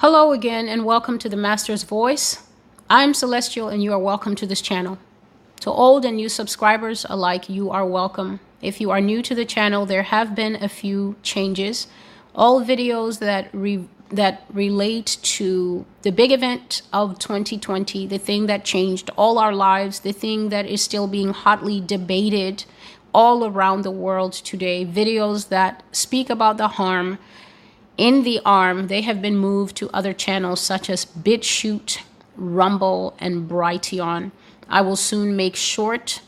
Hello again, and welcome to the Master's Voice. I'm Celestial, and you are welcome to this channel. To old and new subscribers alike, you are welcome. If you are new to the channel, there have been a few changes. All videos that re- that relate to the big event of 2020, the thing that changed all our lives, the thing that is still being hotly debated all around the world today, videos that speak about the harm in the arm, they have been moved to other channels such as BitChute, Rumble, and Brighteon. I will soon make short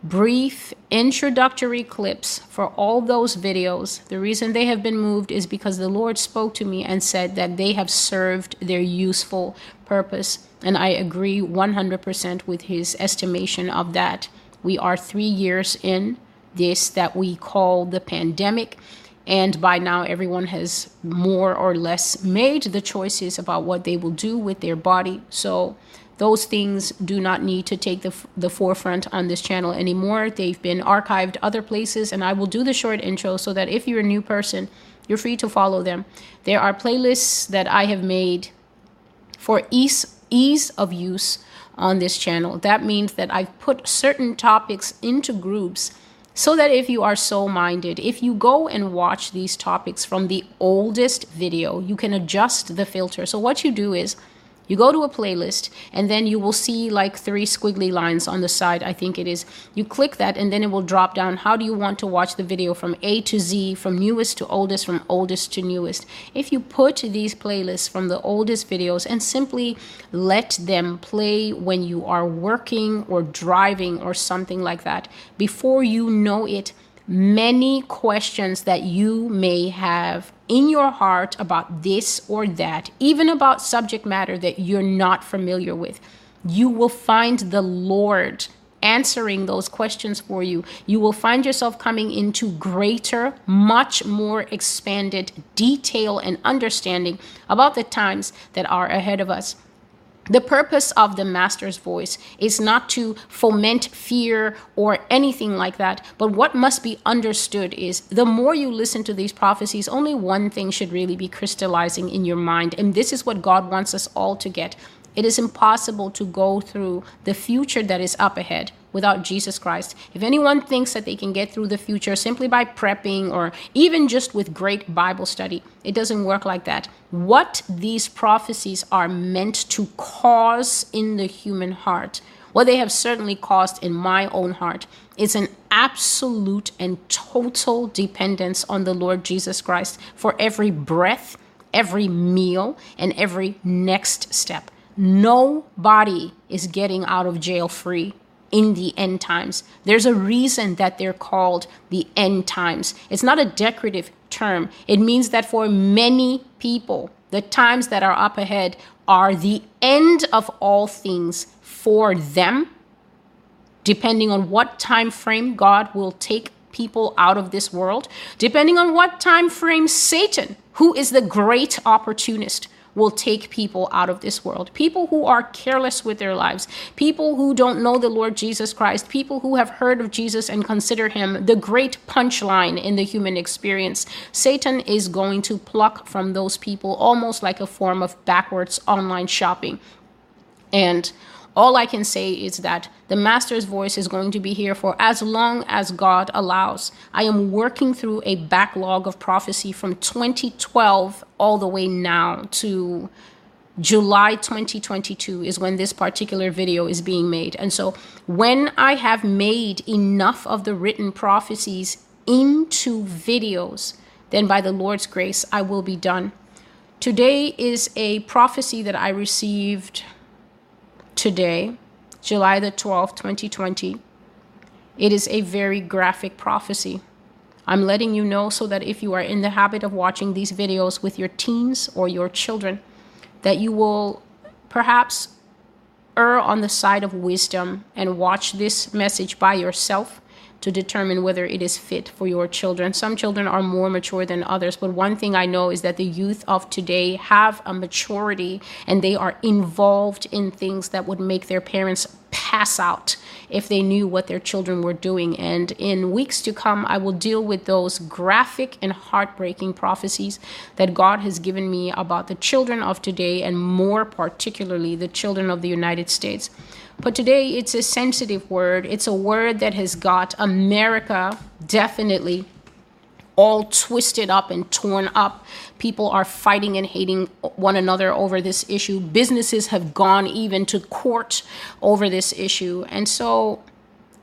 brief introductory clips for all those videos. The reason they have been moved is because the Lord spoke to me and said that they have served their useful purpose. And I agree 100% with his estimation of that. We are three years in this that we call the pandemic. And by now, everyone has more or less made the choices about what they will do with their body. So, those things do not need to take the, the forefront on this channel anymore. They've been archived other places, and I will do the short intro so that if you're a new person, you're free to follow them. There are playlists that I have made for ease, ease of use on this channel. That means that I've put certain topics into groups so that if you are so minded, if you go and watch these topics from the oldest video, you can adjust the filter. So, what you do is you go to a playlist and then you will see like three squiggly lines on the side, I think it is. You click that and then it will drop down. How do you want to watch the video from A to Z, from newest to oldest, from oldest to newest? If you put these playlists from the oldest videos and simply let them play when you are working or driving or something like that, before you know it, many questions that you may have in your heart about this or that, even about subject matter that you're not familiar with. You will find the Lord answering those questions for you. You will find yourself coming into greater, much more expanded detail and understanding about the times that are ahead of us. The purpose of the master's voice is not to foment fear or anything like that, but what must be understood is the more you listen to these prophecies, only one thing should really be crystallizing in your mind, and this is what God wants us all to get. It is impossible to go through the future that is up ahead without Jesus Christ. If anyone thinks that they can get through the future simply by prepping or even just with great Bible study, it doesn't work like that. What these prophecies are meant to cause in the human heart, what they have certainly caused in my own heart, is an absolute and total dependence on the Lord Jesus Christ for every breath, every meal, and every next step. Nobody is getting out of jail free in the end times. There's a reason that they're called the end times. It's not a decorative term, it means that for many people, the times that are up ahead are the end of all things for them depending on what time frame God will take people out of this world depending on what time frame Satan who is the great opportunist will take people out of this world. People who are careless with their lives, people who don't know the Lord Jesus Christ, people who have heard of Jesus and consider him the great punchline in the human experience. Satan is going to pluck from those people almost like a form of backwards online shopping. And all I can say is that the Master's voice is going to be here for as long as God allows. I am working through a backlog of prophecy from 2012 all the way now to July 2022 is when this particular video is being made. And so when I have made enough of the written prophecies into videos, then by the Lord's grace, I will be done. Today is a prophecy that I received today, July the 12th, 2020. It is a very graphic prophecy. I'm letting you know so that if you are in the habit of watching these videos with your teens or your children, that you will perhaps err on the side of wisdom and watch this message by yourself to determine whether it is fit for your children. Some children are more mature than others, but one thing I know is that the youth of today have a maturity and they are involved in things that would make their parents pass out if they knew what their children were doing. And in weeks to come, I will deal with those graphic and heartbreaking prophecies that God has given me about the children of today, and more particularly the children of the United States. But today, it's a sensitive word. It's a word that has got America definitely all twisted up and torn up. People are fighting and hating one another over this issue. Businesses have gone even to court over this issue. And so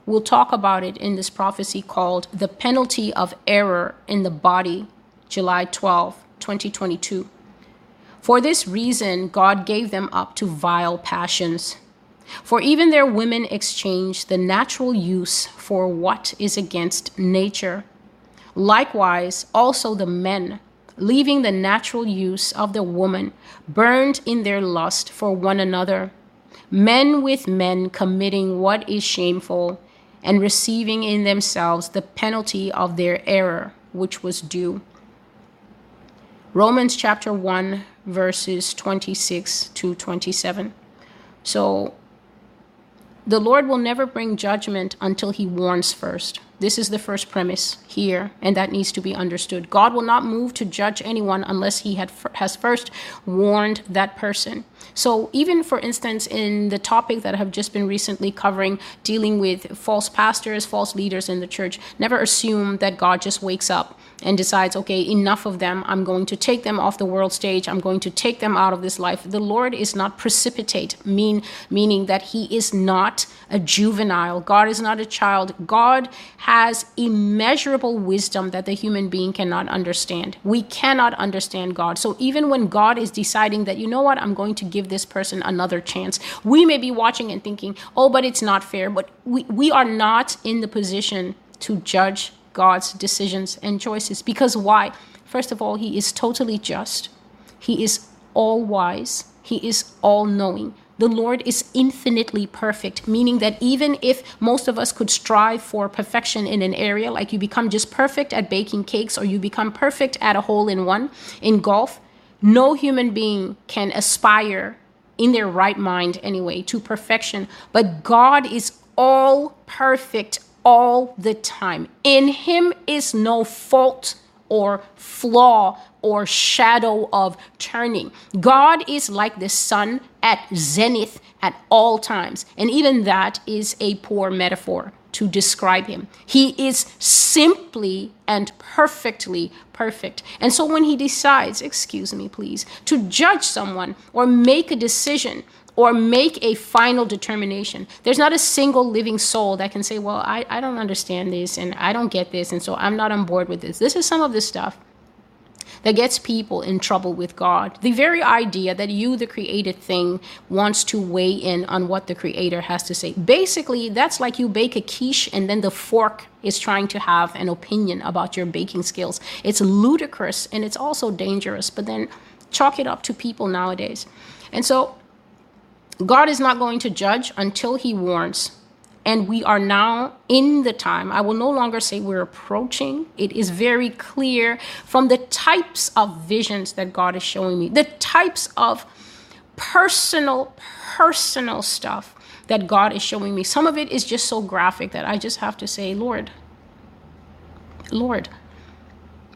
we'll talk about it in this prophecy called The Penalty of Error in the Body, July 12, 2022. For this reason, God gave them up to vile passions. For even their women exchange the natural use for what is against nature. Likewise, also the men, leaving the natural use of the woman, burned in their lust for one another, men with men committing what is shameful, and receiving in themselves the penalty of their error, which was due. Romans chapter 1, verses 26 to 27. So, the Lord will never bring judgment until he warns first. This is the first premise here, and that needs to be understood. God will not move to judge anyone unless he had, has first warned that person. So, even for instance, in the topic that I have just been recently covering, dealing with false pastors, false leaders in the church, never assume that God just wakes up and decides, okay, enough of them. I'm going to take them off the world stage. I'm going to take them out of this life. The Lord is not precipitate, mean meaning that He is not a juvenile. God is not a child. God has immeasurable wisdom that the human being cannot understand. We cannot understand God. So even when God is deciding that, you know what, I'm going to give this person another chance, we may be watching and thinking, oh, but it's not fair. But we, we are not in the position to judge God's decisions and choices. Because why? First of all, He is totally just, He is all wise, He is all knowing. The Lord is infinitely perfect, meaning that even if most of us could strive for perfection in an area, like you become just perfect at baking cakes or you become perfect at a hole in one in golf, no human being can aspire in their right mind anyway to perfection. But God is all perfect all the time. In him is no fault or flaw or shadow of turning. God is like the sun at zenith at all times. And even that is a poor metaphor to describe him. He is simply and perfectly perfect. And so when he decides, excuse me, please, to judge someone or make a decision or make a final determination. There's not a single living soul that can say, Well, I, I don't understand this and I don't get this, and so I'm not on board with this. This is some of the stuff that gets people in trouble with God. The very idea that you, the created thing, wants to weigh in on what the creator has to say. Basically, that's like you bake a quiche and then the fork is trying to have an opinion about your baking skills. It's ludicrous and it's also dangerous, but then chalk it up to people nowadays. And so God is not going to judge until he warns. And we are now in the time. I will no longer say we're approaching. It is very clear from the types of visions that God is showing me, the types of personal, personal stuff that God is showing me. Some of it is just so graphic that I just have to say, Lord, Lord,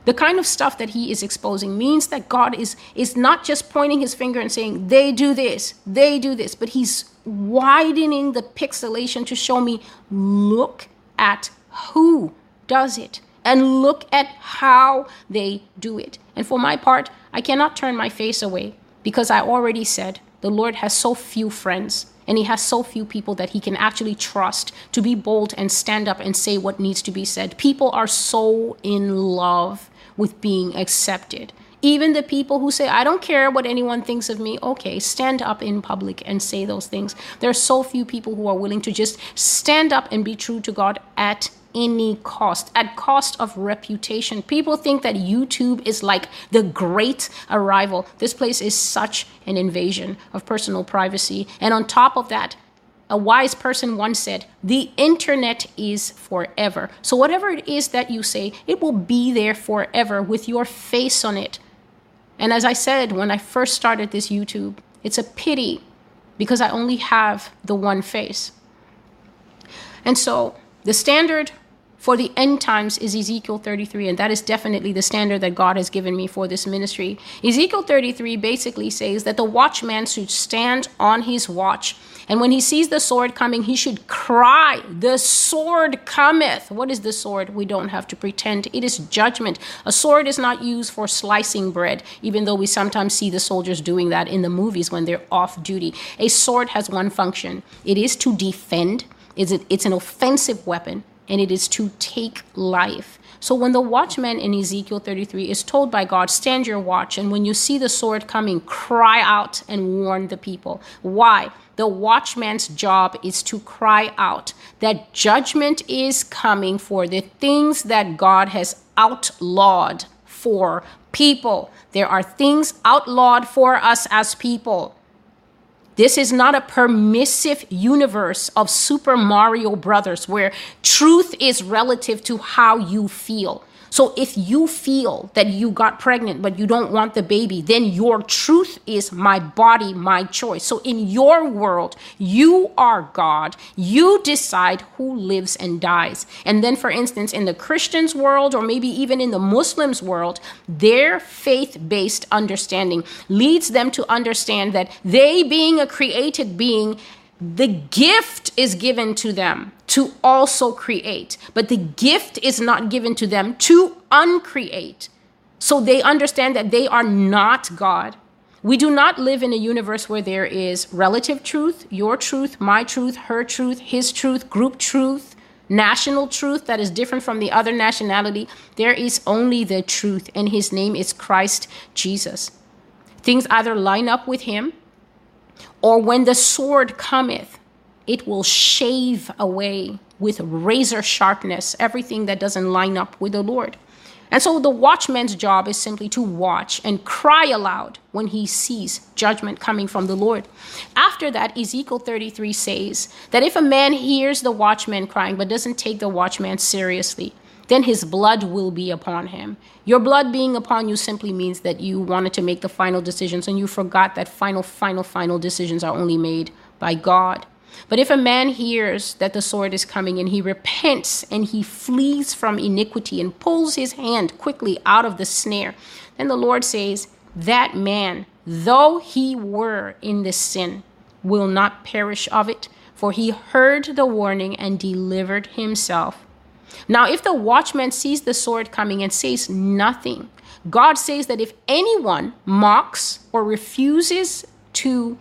the kind of stuff that he is exposing means that God is, is not just pointing his finger and saying, they do this, they do this, but he's widening the pixelation to show me, look at who does it and look at how they do it. And for my part, I cannot turn my face away because I already said the Lord has so few friends and he has so few people that he can actually trust to be bold and stand up and say what needs to be said. People are so in love with being accepted. Even the people who say, I don't care what anyone thinks of me, okay, stand up in public and say those things. There are so few people who are willing to just stand up and be true to God at any cost, at cost of reputation. People think that YouTube is like the great arrival. This place is such an invasion of personal privacy. And on top of that, a wise person once said, The internet is forever. So, whatever it is that you say, it will be there forever with your face on it. And as I said when I first started this YouTube, it's a pity because I only have the one face. And so the standard for the end times is Ezekiel 33, and that is definitely the standard that God has given me for this ministry. Ezekiel 33 basically says that the watchman should stand on his watch, and when he sees the sword coming, he should cry, The sword cometh. What is the sword? We don't have to pretend. It is judgment. A sword is not used for slicing bread, even though we sometimes see the soldiers doing that in the movies when they're off duty. A sword has one function it is to defend, it's an offensive weapon and it is to take life. So when the watchman in Ezekiel 33 is told by God, stand your watch, and when you see the sword coming, cry out and warn the people. Why? The watchman's job is to cry out that judgment is coming for the things that God has outlawed for people. There are things outlawed for us as people. This is not a permissive universe of Super Mario Brothers where truth is relative to how you feel. So if you feel that you got pregnant but you don't want the baby, then your truth is my body, my choice. So in your world, you are God. You decide who lives and dies. And then, for instance, in the Christians' world, or maybe even in the Muslims' world, their faith based understanding leads them to understand that they, being a created being, the gift is given to them to also create, but the gift is not given to them to uncreate. So they understand that they are not God. We do not live in a universe where there is relative truth, your truth, my truth, her truth, his truth, group truth, national truth that is different from the other nationality. There is only the truth, and his name is Christ Jesus. Things either line up with him or when the sword cometh, it will shave away with razor sharpness everything that doesn't line up with the Lord. And so the watchman's job is simply to watch and cry aloud when he sees judgment coming from the Lord. After that, Ezekiel 33 says that if a man hears the watchman crying but doesn't take the watchman seriously, then his blood will be upon him. Your blood being upon you simply means that you wanted to make the final decisions and you forgot that final, final, final decisions are only made by God. But if a man hears that the sword is coming and he repents and he flees from iniquity and pulls his hand quickly out of the snare, then the Lord says, That man, though he were in this sin, will not perish of it, for he heard the warning and delivered himself. Now, if the watchman sees the sword coming and says nothing, God says that if anyone mocks or refuses to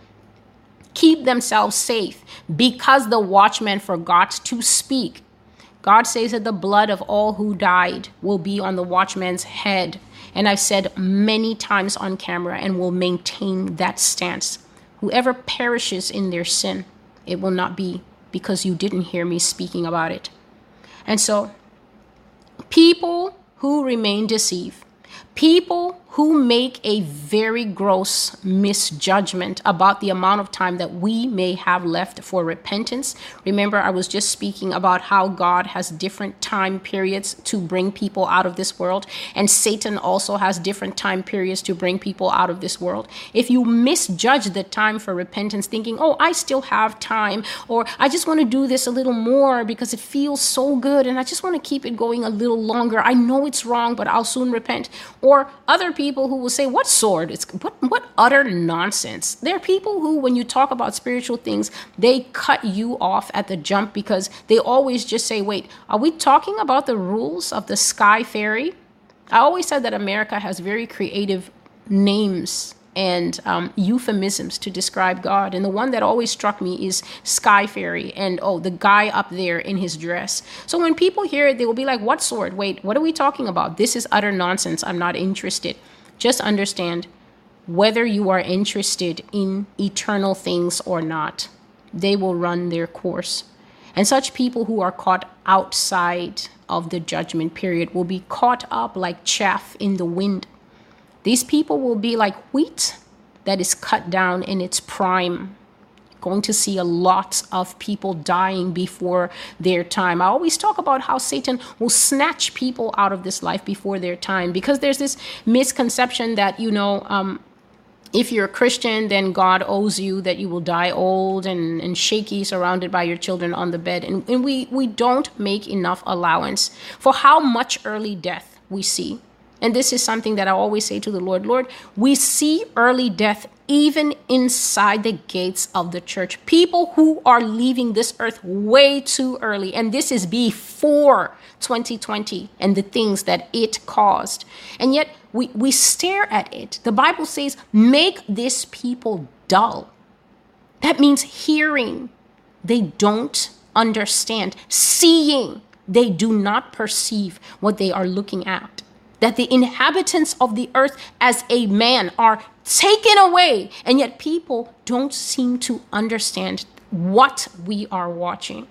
keep themselves safe because the watchman forgot to speak, God says that the blood of all who died will be on the watchman's head. And I've said many times on camera and will maintain that stance. Whoever perishes in their sin, it will not be because you didn't hear me speaking about it. And so, people who remain deceived, people who make a very gross misjudgment about the amount of time that we may have left for repentance. Remember, I was just speaking about how God has different time periods to bring people out of this world, and Satan also has different time periods to bring people out of this world. If you misjudge the time for repentance, thinking, oh, I still have time, or I just want to do this a little more because it feels so good and I just want to keep it going a little longer. I know it's wrong, but I'll soon repent. Or other people who will say, What sword? It's what what utter nonsense. There are people who, when you talk about spiritual things, they cut you off at the jump because they always just say, Wait, are we talking about the rules of the sky fairy? I always said that America has very creative names and um, euphemisms to describe God. And the one that always struck me is Sky Fairy and oh, the guy up there in his dress. So when people hear it, they will be like, What sword? Wait, what are we talking about? This is utter nonsense. I'm not interested. Just understand whether you are interested in eternal things or not, they will run their course. And such people who are caught outside of the judgment period will be caught up like chaff in the wind. These people will be like wheat that is cut down in its prime. Going to see a lot of people dying before their time. I always talk about how Satan will snatch people out of this life before their time because there's this misconception that, you know, um, if you're a Christian, then God owes you that you will die old and, and shaky, surrounded by your children on the bed. And, and we, we don't make enough allowance for how much early death we see. And this is something that I always say to the Lord Lord, we see early death even inside the gates of the church. People who are leaving this earth way too early. And this is before 2020 and the things that it caused. And yet we, we stare at it. The Bible says, make this people dull. That means hearing, they don't understand. Seeing, they do not perceive what they are looking at. That the inhabitants of the earth as a man are taken away, and yet people don't seem to understand what we are watching.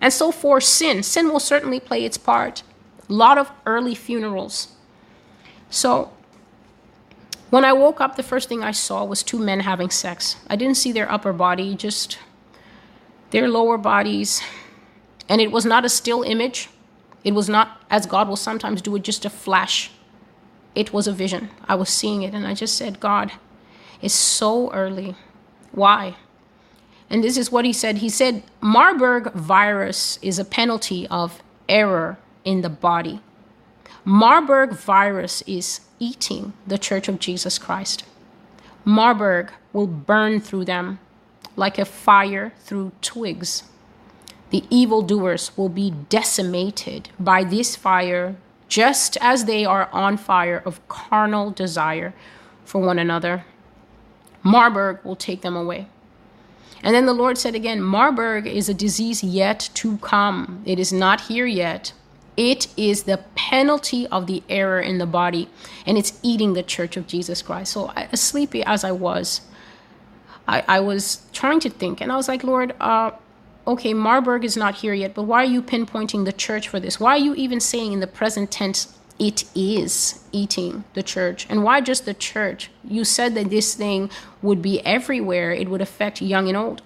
And so for sin, sin will certainly play its part. A lot of early funerals. So when I woke up, the first thing I saw was two men having sex. I didn't see their upper body, just their lower bodies. And it was not a still image. It was not, as God will sometimes do it, just a flash. It was a vision. I was seeing it, and I just said, God, it's so early. Why? And this is what he said. He said, Marburg virus is a penalty of error in the body. Marburg virus is eating the Church of Jesus Christ. Marburg will burn through them like a fire through twigs. The evildoers will be decimated by this fire, just as they are on fire of carnal desire for one another. Marburg will take them away. And then the Lord said again, Marburg is a disease yet to come. It is not here yet. It is the penalty of the error in the body, and it's eating the church of Jesus Christ. So, as sleepy as I was, I, I was trying to think, and I was like, Lord, uh, okay, Marburg is not here yet, but why are you pinpointing the church for this? Why are you even saying in the present tense, it is eating the church? And why just the church? You said that this thing would be everywhere, it would affect young and old.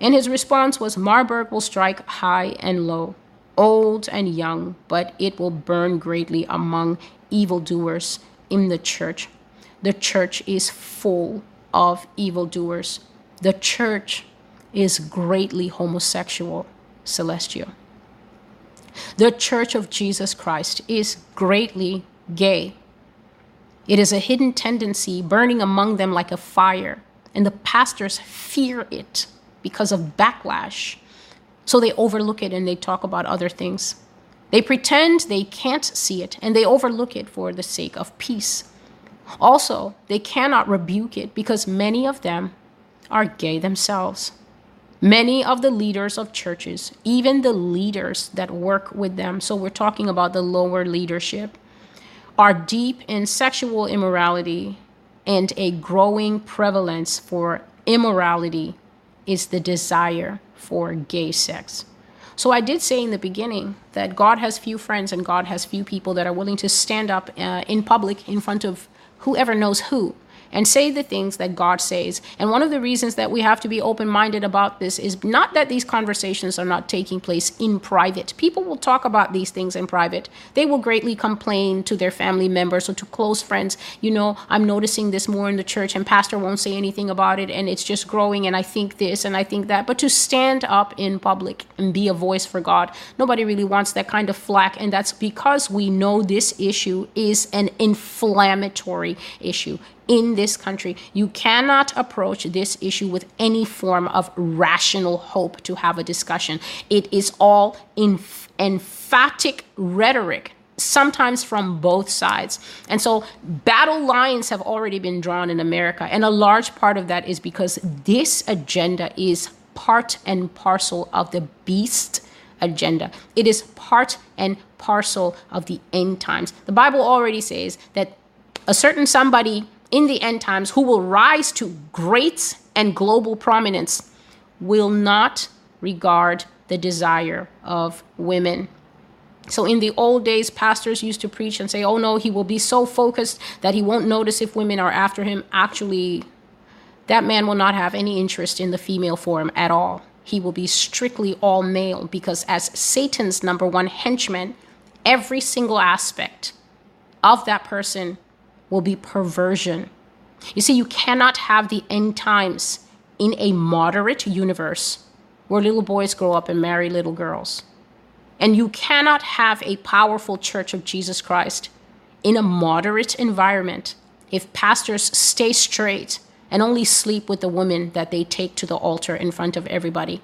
And his response was Marburg will strike high and low, old and young, but it will burn greatly among evildoers in the church. The church is full of evildoers. The church is greatly homosexual, celestial. The church of Jesus Christ is greatly gay. It is a hidden tendency burning among them like a fire, and the pastors fear it because of backlash. So they overlook it and they talk about other things. They pretend they can't see it and they overlook it for the sake of peace. Also, they cannot rebuke it because many of them are gay themselves. Many of the leaders of churches, even the leaders that work with them, so we're talking about the lower leadership, are deep in sexual immorality, and a growing prevalence for immorality is the desire for gay sex. So I did say in the beginning that God has few friends and God has few people that are willing to stand up uh, in public in front of whoever knows who and say the things that God says. And one of the reasons that we have to be open minded about this is not that these conversations are not taking place in private. People will talk about these things in private. They will greatly complain to their family members or to close friends. You know, I'm noticing this more in the church, and pastor won't say anything about it, and it's just growing, and I think this and I think that. But to stand up in public and be a voice for God, nobody really wants that kind of flack. And that's because we know this issue is an inflammatory issue in this country. You cannot approach this issue with any form of rational hope to have a discussion. It is all inf- emphatic rhetoric sometimes from both sides. And so battle lines have already been drawn in America. And a large part of that is because this agenda is part and parcel of the beast agenda. It is part and parcel of the end times. The Bible already says that a certain somebody in the end times who will rise to great and global prominence will not regard the desire of women. So, in the old days, pastors used to preach and say, Oh no, he will be so focused that he won't notice if women are after him. Actually, that man will not have any interest in the female form at all. He will be strictly all male because, as Satan's number one henchman, every single aspect of that person will be perversion You see, you cannot have the end times in a moderate universe where little boys grow up and marry little girls. And you cannot have a powerful church of Jesus Christ in a moderate environment if pastors stay straight and only sleep with the women that they take to the altar in front of everybody.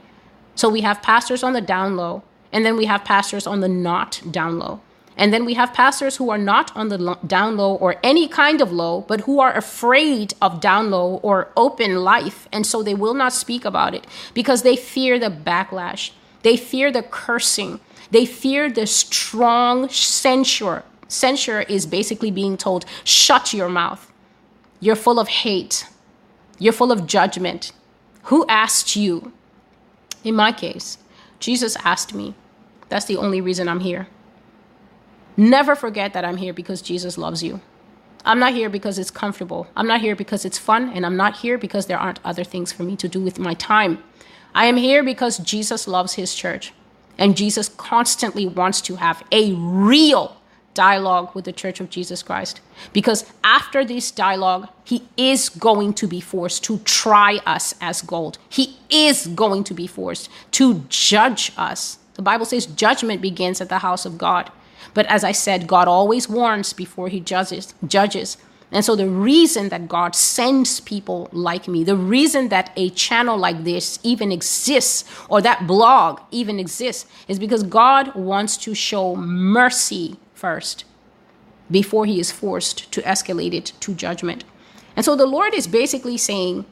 So we have pastors on the down low, and then we have pastors on the not down low. And then we have pastors who are not on the down low or any kind of low, but who are afraid of down low or open life. And so they will not speak about it because they fear the backlash. They fear the cursing. They fear the strong censure. Censure is basically being told, shut your mouth. You're full of hate. You're full of judgment. Who asked you? In my case, Jesus asked me. That's the only reason I'm here. Never forget that I'm here because Jesus loves you. I'm not here because it's comfortable. I'm not here because it's fun. And I'm not here because there aren't other things for me to do with my time. I am here because Jesus loves his church. And Jesus constantly wants to have a real dialogue with the Church of Jesus Christ. Because after this dialogue, he is going to be forced to try us as gold. He is going to be forced to judge us. The Bible says judgment begins at the house of God. But as I said, God always warns before he judges. judges. And so the reason that God sends people like me, the reason that a channel like this even exists or that blog even exists is because God wants to show mercy first before he is forced to escalate it to judgment. And so the Lord is basically saying,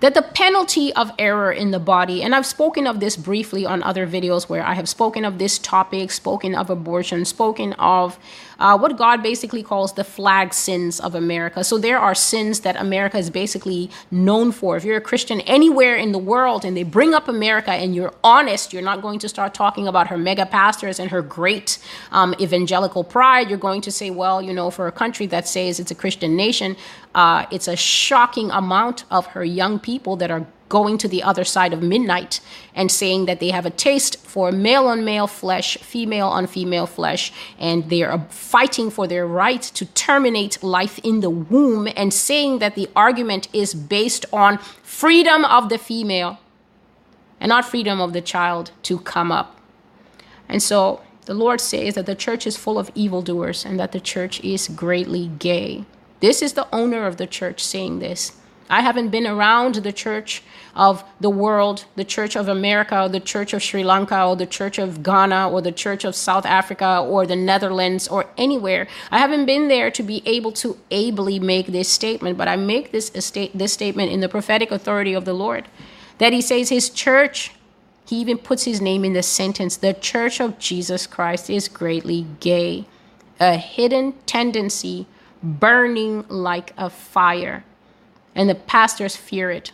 that the penalty of error in the body, and I've spoken of this briefly on other videos where I have spoken of this topic, spoken of abortion, spoken of uh, what God basically calls the flag sins of America. So there are sins that America is basically known for. If you're a Christian anywhere in the world and they bring up America and you're honest, you're not going to start talking about her mega pastors and her great um, evangelical pride. You're going to say, well, you know, for a country that says it's a Christian nation, uh, it's a shocking amount of her young people that are going to the other side of midnight and saying that they have a taste for male on male flesh, female on female flesh, and they are fighting for their right to terminate life in the womb and saying that the argument is based on freedom of the female and not freedom of the child to come up. And so the Lord says that the church is full of evildoers and that the church is greatly gay. This is the owner of the church saying this. I haven't been around the church of the world, the church of America, or the church of Sri Lanka, or the church of Ghana, or the church of South Africa, or the Netherlands, or anywhere. I haven't been there to be able to ably make this statement, but I make this, sta- this statement in the prophetic authority of the Lord. That he says his church, he even puts his name in the sentence, the church of Jesus Christ is greatly gay, a hidden tendency burning like a fire and the pastors fear it.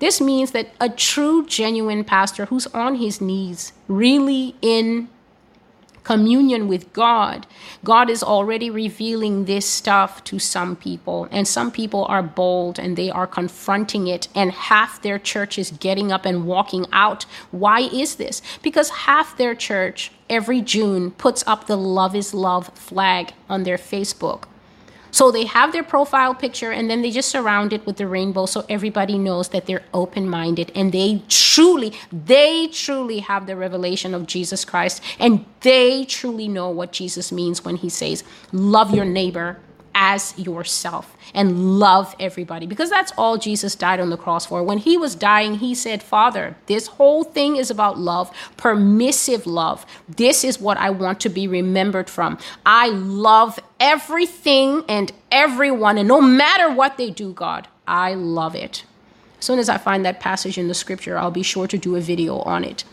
This means that a true, genuine pastor who's on his knees, really in communion with God, God is already revealing this stuff to some people. And some people are bold and they are confronting it, and half their church is getting up and walking out. Why is this? Because half their church every June puts up the Love is Love flag on their Facebook. So they have their profile picture and then they just surround it with the rainbow so everybody knows that they're open minded and they truly, they truly have the revelation of Jesus Christ and they truly know what Jesus means when he says, Love your neighbor as yourself and love everybody because that's all Jesus died on the cross for. When he was dying, he said, Father, this whole thing is about love, permissive love. This is what I want to be remembered from. I love everything and everyone, and no matter what they do, God, I love it. As soon as I find that passage in the scripture, I'll be sure to do a video on it.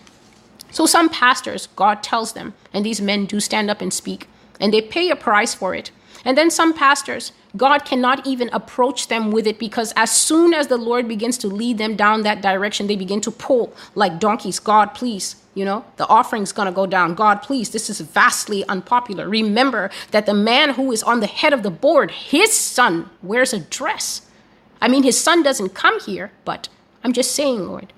So, some pastors, God tells them, and these men do stand up and speak, and they pay a price for it. And then some pastors, God cannot even approach them with it because as soon as the Lord begins to lead them down that direction, they begin to pull like donkeys. God, please, you know, the offering's going to go down. God, please, this is vastly unpopular. Remember that the man who is on the head of the board, his son wears a dress. I mean, his son doesn't come here, but I'm just saying, Lord,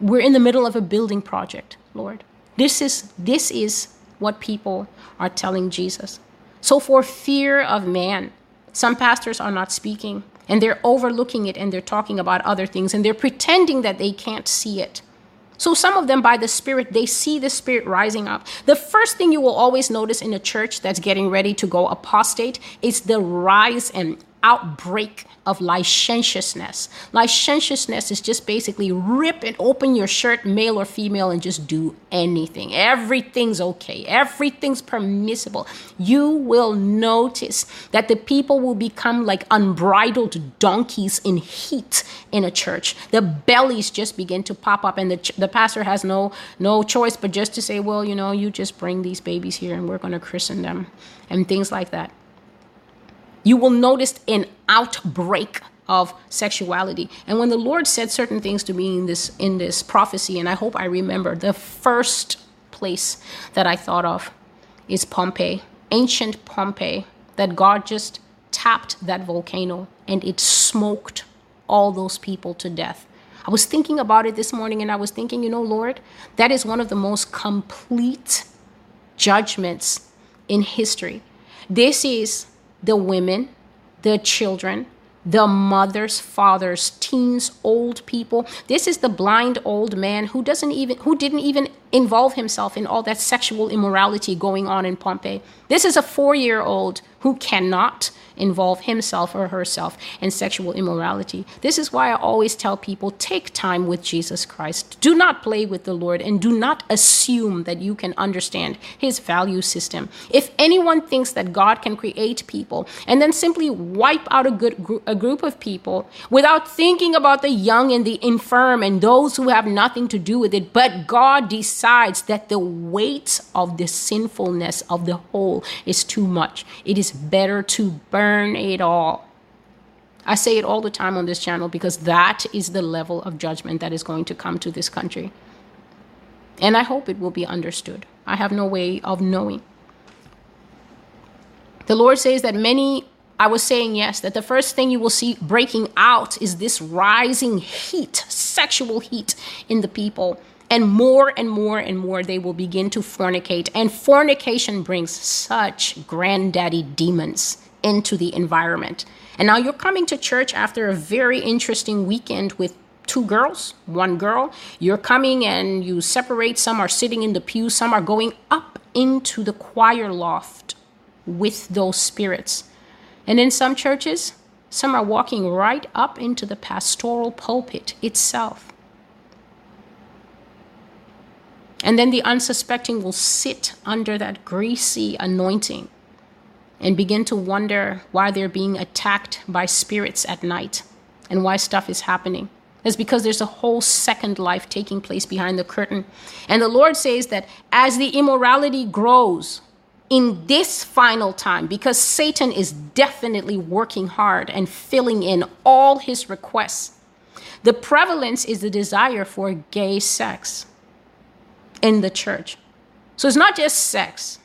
we're in the middle of a building project, Lord. This is this is what people are telling Jesus. So, for fear of man, Some pastors are not speaking and they're overlooking it and they're talking about other things and they're pretending that they can't see it. So some of them by the spirit they see the spirit rising up. The first thing you will always notice in a church that's getting ready to go apostate is the rise and outbreak of licentiousness. Licentiousness is just basically rip and open your shirt, male or female, and just do anything. Everything's okay, everything's permissible. You will notice that the people will become like unbridled donkeys in heat in a church. The bellies just begin to pop up, and the, the pastor has no, no choice but just to say, Well, you know, you just bring these babies here and we're going to christen them, and things like that you will notice an outbreak of sexuality. And when the Lord said certain things to me in this in this prophecy, and I hope I remember, the first place that I thought of is Pompeii, ancient Pompeii, that God just tapped that volcano and it smoked all those people to death. I was thinking about it this morning and I was thinking, you know, Lord, that is one of the most complete judgments in history. This is the women, the children, the mothers, fathers, teens, old people. This is the blind old man who doesn't even who didn't even involve himself in all that sexual immorality going on in Pompeii. This is a 4-year-old who cannot involve himself or herself in sexual immorality. This is why I always tell people take time with Jesus Christ. Do not play with the Lord and do not assume that you can understand his value system. If anyone thinks that God can create people and then simply wipe out a good gr- a group of people without thinking about the young and the infirm and those who have nothing to do with it, but God decides that the weight of the sinfulness of the whole is too much, it is better to burn it all. I say it all the time on this channel because that is the level of judgment that is going to come to this country. And I hope it will be understood. I have no way of knowing. The Lord says that many, I was saying yes, that the first thing you will see breaking out is this rising heat, sexual heat in the people. And more and more and more they will begin to fornicate. And fornication brings such granddaddy demons into the environment. And now you're coming to church after a very interesting weekend with two girls, one girl. You're coming and you separate. Some are sitting in the pew, some are going up into the choir loft with those spirits. And in some churches, some are walking right up into the pastoral pulpit itself. And then the unsuspecting will sit under that greasy anointing and begin to wonder why they're being attacked by spirits at night and why stuff is happening. It's because there's a whole second life taking place behind the curtain. And the Lord says that as the immorality grows in this final time, because Satan is definitely working hard and filling in all his requests, the prevalence is the desire for gay sex in the church. So it's not just sex,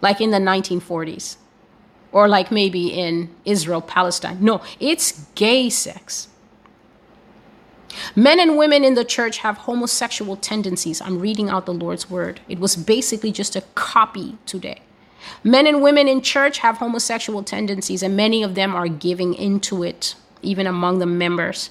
like in the 1940s or like maybe in Israel, Palestine. No, it's gay sex. Men and women in the church have homosexual tendencies. I'm reading out the Lord's word. It was basically just a copy today. Men and women in church have homosexual tendencies, and many of them are giving into it, even among the members.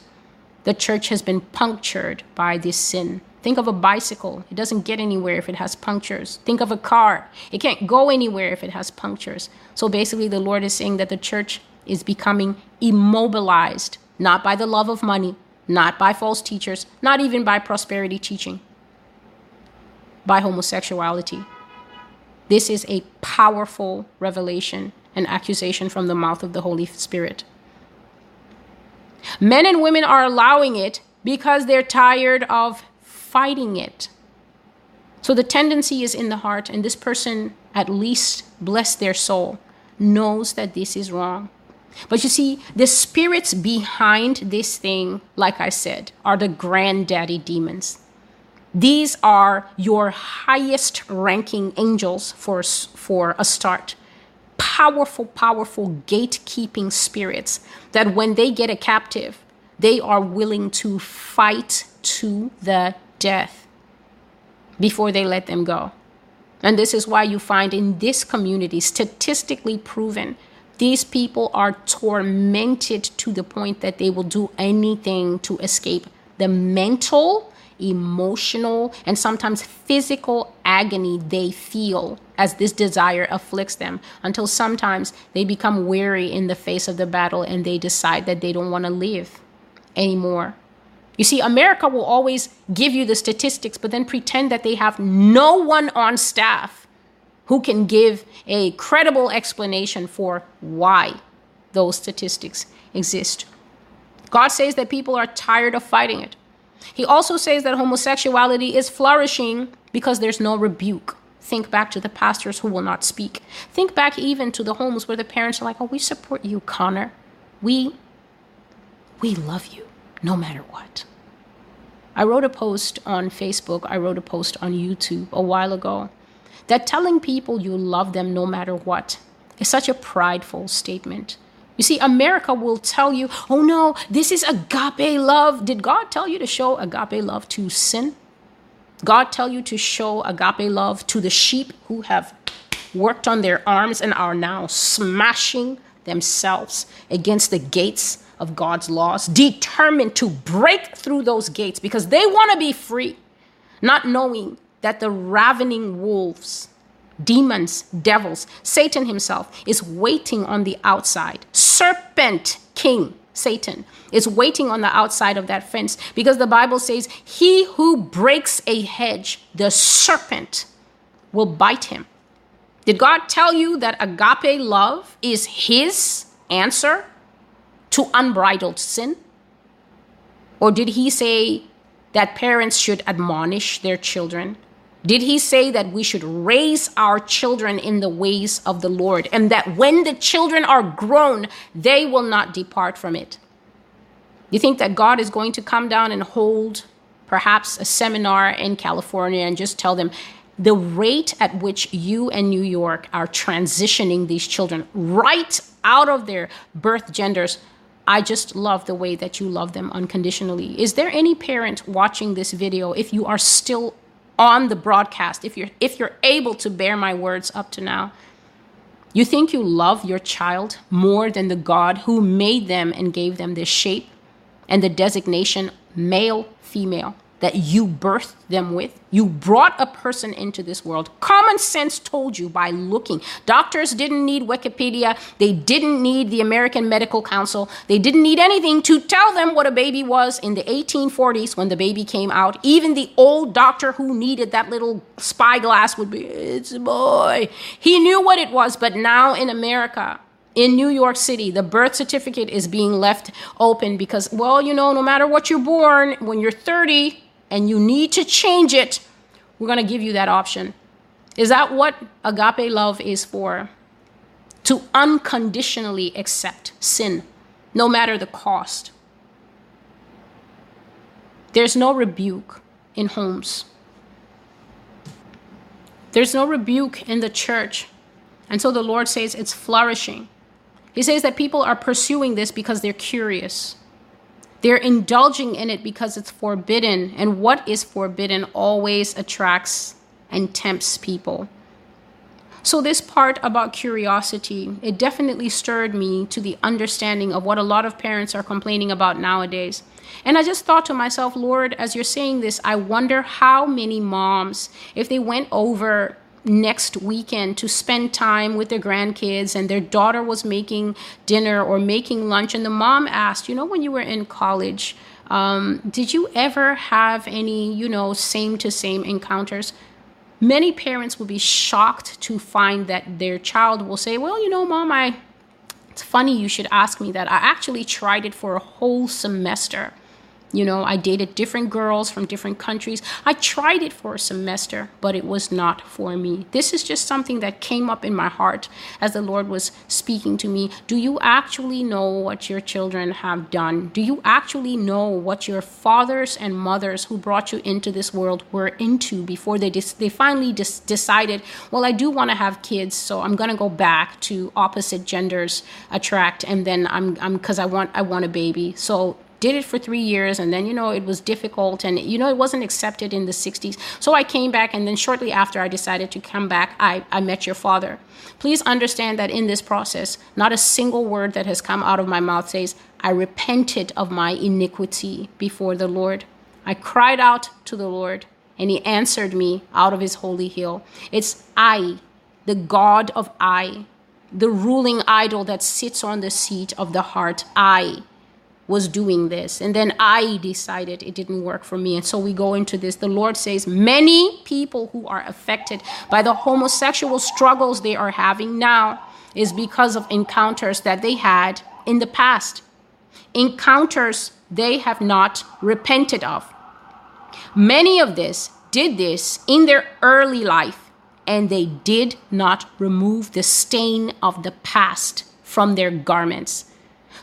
The church has been punctured by this sin. Think of a bicycle. It doesn't get anywhere if it has punctures. Think of a car. It can't go anywhere if it has punctures. So basically, the Lord is saying that the church is becoming immobilized, not by the love of money, not by false teachers, not even by prosperity teaching, by homosexuality. This is a powerful revelation and accusation from the mouth of the Holy Spirit. Men and women are allowing it because they're tired of fighting it. So the tendency is in the heart, and this person, at least bless their soul, knows that this is wrong. But you see, the spirits behind this thing, like I said, are the granddaddy demons. These are your highest ranking angels for, for a start. Powerful, powerful gatekeeping spirits that when they get a captive, they are willing to fight to the death before they let them go. And this is why you find in this community, statistically proven, These people are tormented to the point that they will do anything to escape the mental, emotional, and sometimes physical agony they feel as this desire afflicts them until sometimes they become weary in the face of the battle and they decide that they don't want to live anymore. You see, America will always give you the statistics, but then pretend that they have no one on staff who can give a credible explanation for why those statistics exist. God says that people are tired of fighting it. He also says that homosexuality is flourishing because there's no rebuke. Think back to the pastors who will not speak. Think back even to the homes where the parents are like, "Oh, we support you, Connor. We we love you no matter what." I wrote a post on Facebook, I wrote a post on YouTube a while ago that telling people you love them no matter what is such a prideful statement. You see, America will tell you, oh no, this is agape love. Did God tell you to show agape love to sin? God tell you to show agape love to the sheep who have worked on their arms and are now smashing themselves against the gates of God's laws, determined to break through those gates because they want to be free, not knowing that the ravening wolves, demons, devils, Satan himself is waiting on the outside. Serpent king, Satan, is waiting on the outside of that fence because the Bible says, He who breaks a hedge, the serpent, will bite him. Did God tell you that agape love is His answer to unbridled sin? Or did He say that parents should admonish their children? Did he say that we should raise our children in the ways of the Lord and that when the children are grown, they will not depart from it? You think that God is going to come down and hold perhaps a seminar in California and just tell them the rate at which you and New York are transitioning these children right out of their birth genders? I just love the way that you love them unconditionally. Is there any parent watching this video, if you are still on the broadcast if you're if you're able to bear my words up to now you think you love your child more than the god who made them and gave them this shape and the designation male female that you birthed them with. You brought a person into this world. Common sense told you by looking. Doctors didn't need Wikipedia. They didn't need the American Medical Council. They didn't need anything to tell them what a baby was in the 1840s when the baby came out. Even the old doctor who needed that little spyglass would be, it's a boy. He knew what it was, but now in America, in New York City, the birth certificate is being left open because, well, you know, no matter what you're born, when you're 30, and you need to change it, we're going to give you that option. Is that what agape love is for? To unconditionally accept sin, no matter the cost. There's no rebuke in homes. There's no rebuke in the church. And so the Lord says it's flourishing. He says that people are pursuing this because they're curious. They're indulging in it because it's forbidden, and what is forbidden always attracts and tempts people. So, this part about curiosity, it definitely stirred me to the understanding of what a lot of parents are complaining about nowadays. And I just thought to myself, Lord, as you're saying this, I wonder how many moms, if they went over next weekend to spend time with their grandkids and their daughter was making dinner or making lunch and the mom asked you know when you were in college um, did you ever have any you know same to same encounters? Many parents will be shocked to find that their child will say well you know mom i it's funny you should ask me that. I actually tried it for a whole semester you know, I dated different girls from different countries. I tried it for a semester, but it was not for me. This is just something that came up in my heart as the Lord was speaking to me. Do you actually know what your children have done? Do you actually know what your fathers and mothers who brought you into this world were into before they dis- they finally dis- decided, well, I do want to have kids, so I'm going to go back to opposite genders attract and then I'm I'm cuz I want I want a baby. So did it for three years and then you know it was difficult and you know it wasn't accepted in the 60s so i came back and then shortly after i decided to come back. I, I met your father. Please understand that in this process not a single word that has come out of my mouth says i repented of my iniquity before the lord. I cried out to the lord and he answered me out of his holy hill. It's i the god of i the ruling idol that sits on the seat of the heart i was doing this. And then I decided it didn't work for me. And so we go into this. The Lord says many people who are affected by the homosexual struggles they are having now is because of encounters that they had in the past. Encounters they have not repented of. Many of this did this in their early life and they did not remove the stain of the past from their garments.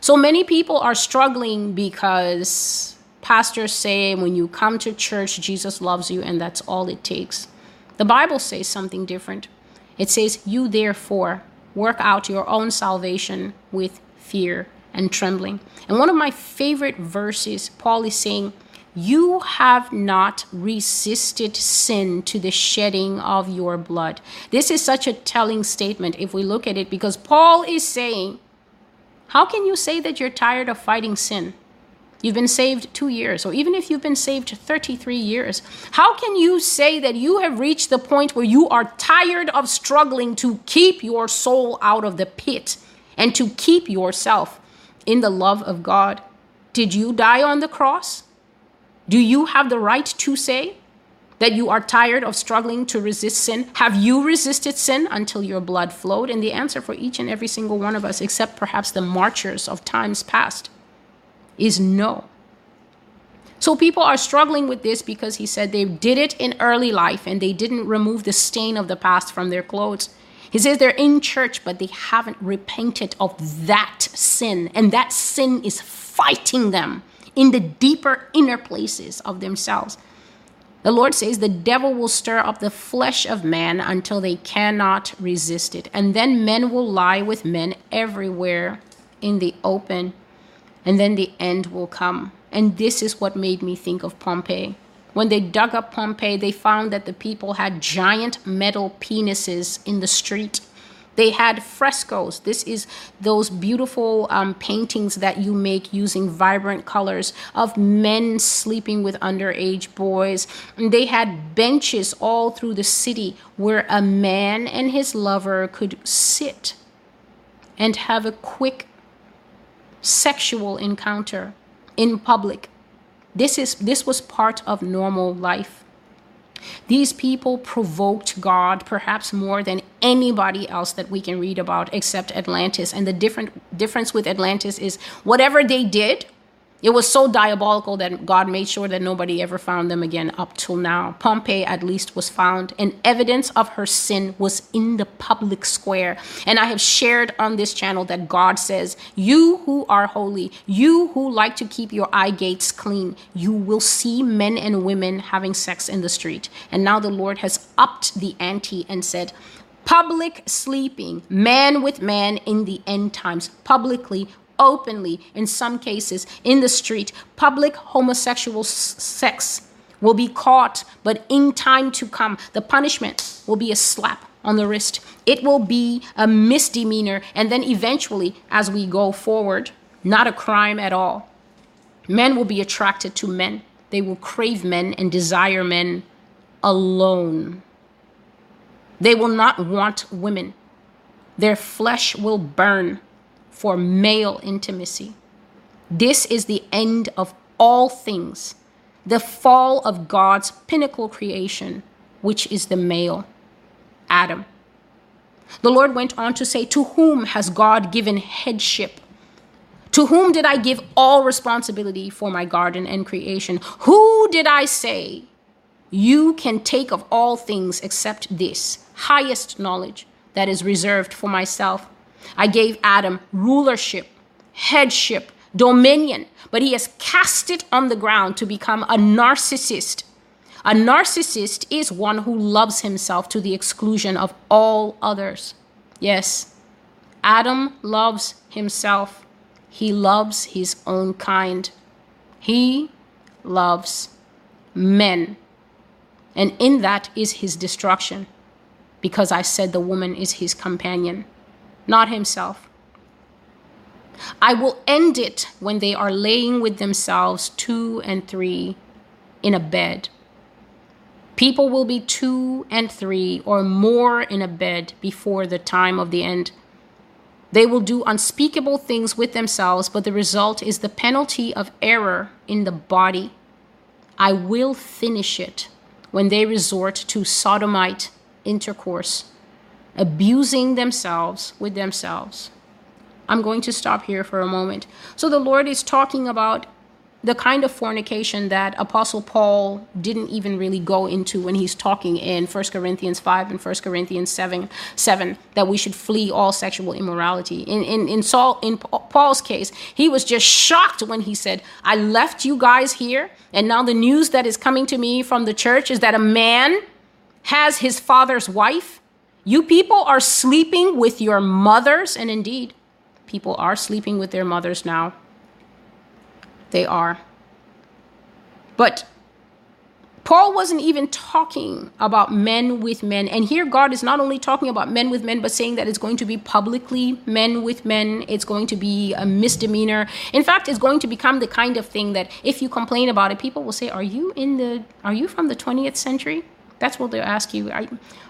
So many people are struggling because pastors say when you come to church, Jesus loves you, and that's all it takes. The Bible says something different. It says, You therefore work out your own salvation with fear and trembling. And one of my favorite verses, Paul is saying, You have not resisted sin to the shedding of your blood. This is such a telling statement if we look at it because Paul is saying, how can you say that you're tired of fighting sin? You've been saved two years, or even if you've been saved 33 years, how can you say that you have reached the point where you are tired of struggling to keep your soul out of the pit and to keep yourself in the love of God? Did you die on the cross? Do you have the right to say that you are tired of struggling to resist sin? Have you resisted sin until your blood flowed? And the answer for each and every single one of us, except perhaps the marchers of times past, is no. So people are struggling with this because he said they did it in early life and they didn't remove the stain of the past from their clothes. He says they're in church, but they haven't repented of that sin. And that sin is fighting them in the deeper inner places of themselves. The Lord says the devil will stir up the flesh of man until they cannot resist it. And then men will lie with men everywhere in the open. And then the end will come. And this is what made me think of Pompeii. When they dug up Pompeii, they found that the people had giant metal penises in the street. They had frescoes. This is those beautiful um, paintings that you make using vibrant colors of men sleeping with underage boys. And they had benches all through the city where a man and his lover could sit and have a quick sexual encounter in public. This is this was part of normal life. These people provoked God perhaps more than anybody else that we can read about except Atlantis. And the different difference with Atlantis is whatever they did, it was so diabolical that God made sure that nobody ever found them again up till now. Pompeii, at least, was found, and evidence of her sin was in the public square. And I have shared on this channel that God says, You who are holy, you who like to keep your eye gates clean, you will see men and women having sex in the street. And now the Lord has upped the ante and said, Public sleeping, man with man in the end times, publicly openly, in some cases, in the street. Public homosexual sex will be caught, but in time to come, the punishment will be a slap on the wrist. It will be a misdemeanor, and then eventually, as we go forward, not a crime at all. Men will be attracted to men, they will crave men and desire men alone. They will not want women. Their flesh will burn for male intimacy. This is the end of all things, the fall of God's pinnacle creation, which is the male, Adam. The Lord went on to say, To whom has God given headship? To whom did I give all responsibility for my garden and creation? Who did I say, You can take of all things except this highest knowledge that is reserved for myself? I gave Adam rulership, headship, dominion, but he has cast it on the ground to become a narcissist. A narcissist is one who loves himself to the exclusion of all others. Yes, Adam loves himself. He loves his own kind. He loves men. And in that is his destruction, because I said the woman is his companion, not himself. I will end it when they are laying with themselves two and three in a bed. People will be two and three or more in a bed before the time of the end. They will do unspeakable things with themselves, but the result is the penalty of error in the body. I will finish it when they resort to sodomite intercourse, abusing themselves with themselves. I'm going to stop here for a moment. So the Lord is talking about the kind of fornication that apostle paul didn't even really go into when he's talking in 1 corinthians 5 and 1 corinthians 7 7 that we should flee all sexual immorality in, in, in saul in paul's case he was just shocked when he said i left you guys here and now the news that is coming to me from the church is that a man has his father's wife you people are sleeping with your mothers and indeed people are sleeping with their mothers now they are. But Paul wasn't even talking about men with men. And here, God is not only talking about men with men, but saying that it's going to be publicly men with men. It's going to be a misdemeanor. In fact, it's going to become the kind of thing that if you complain about it, people will say, Are you in the are you from the 20th century? That's what they'll ask you. Are,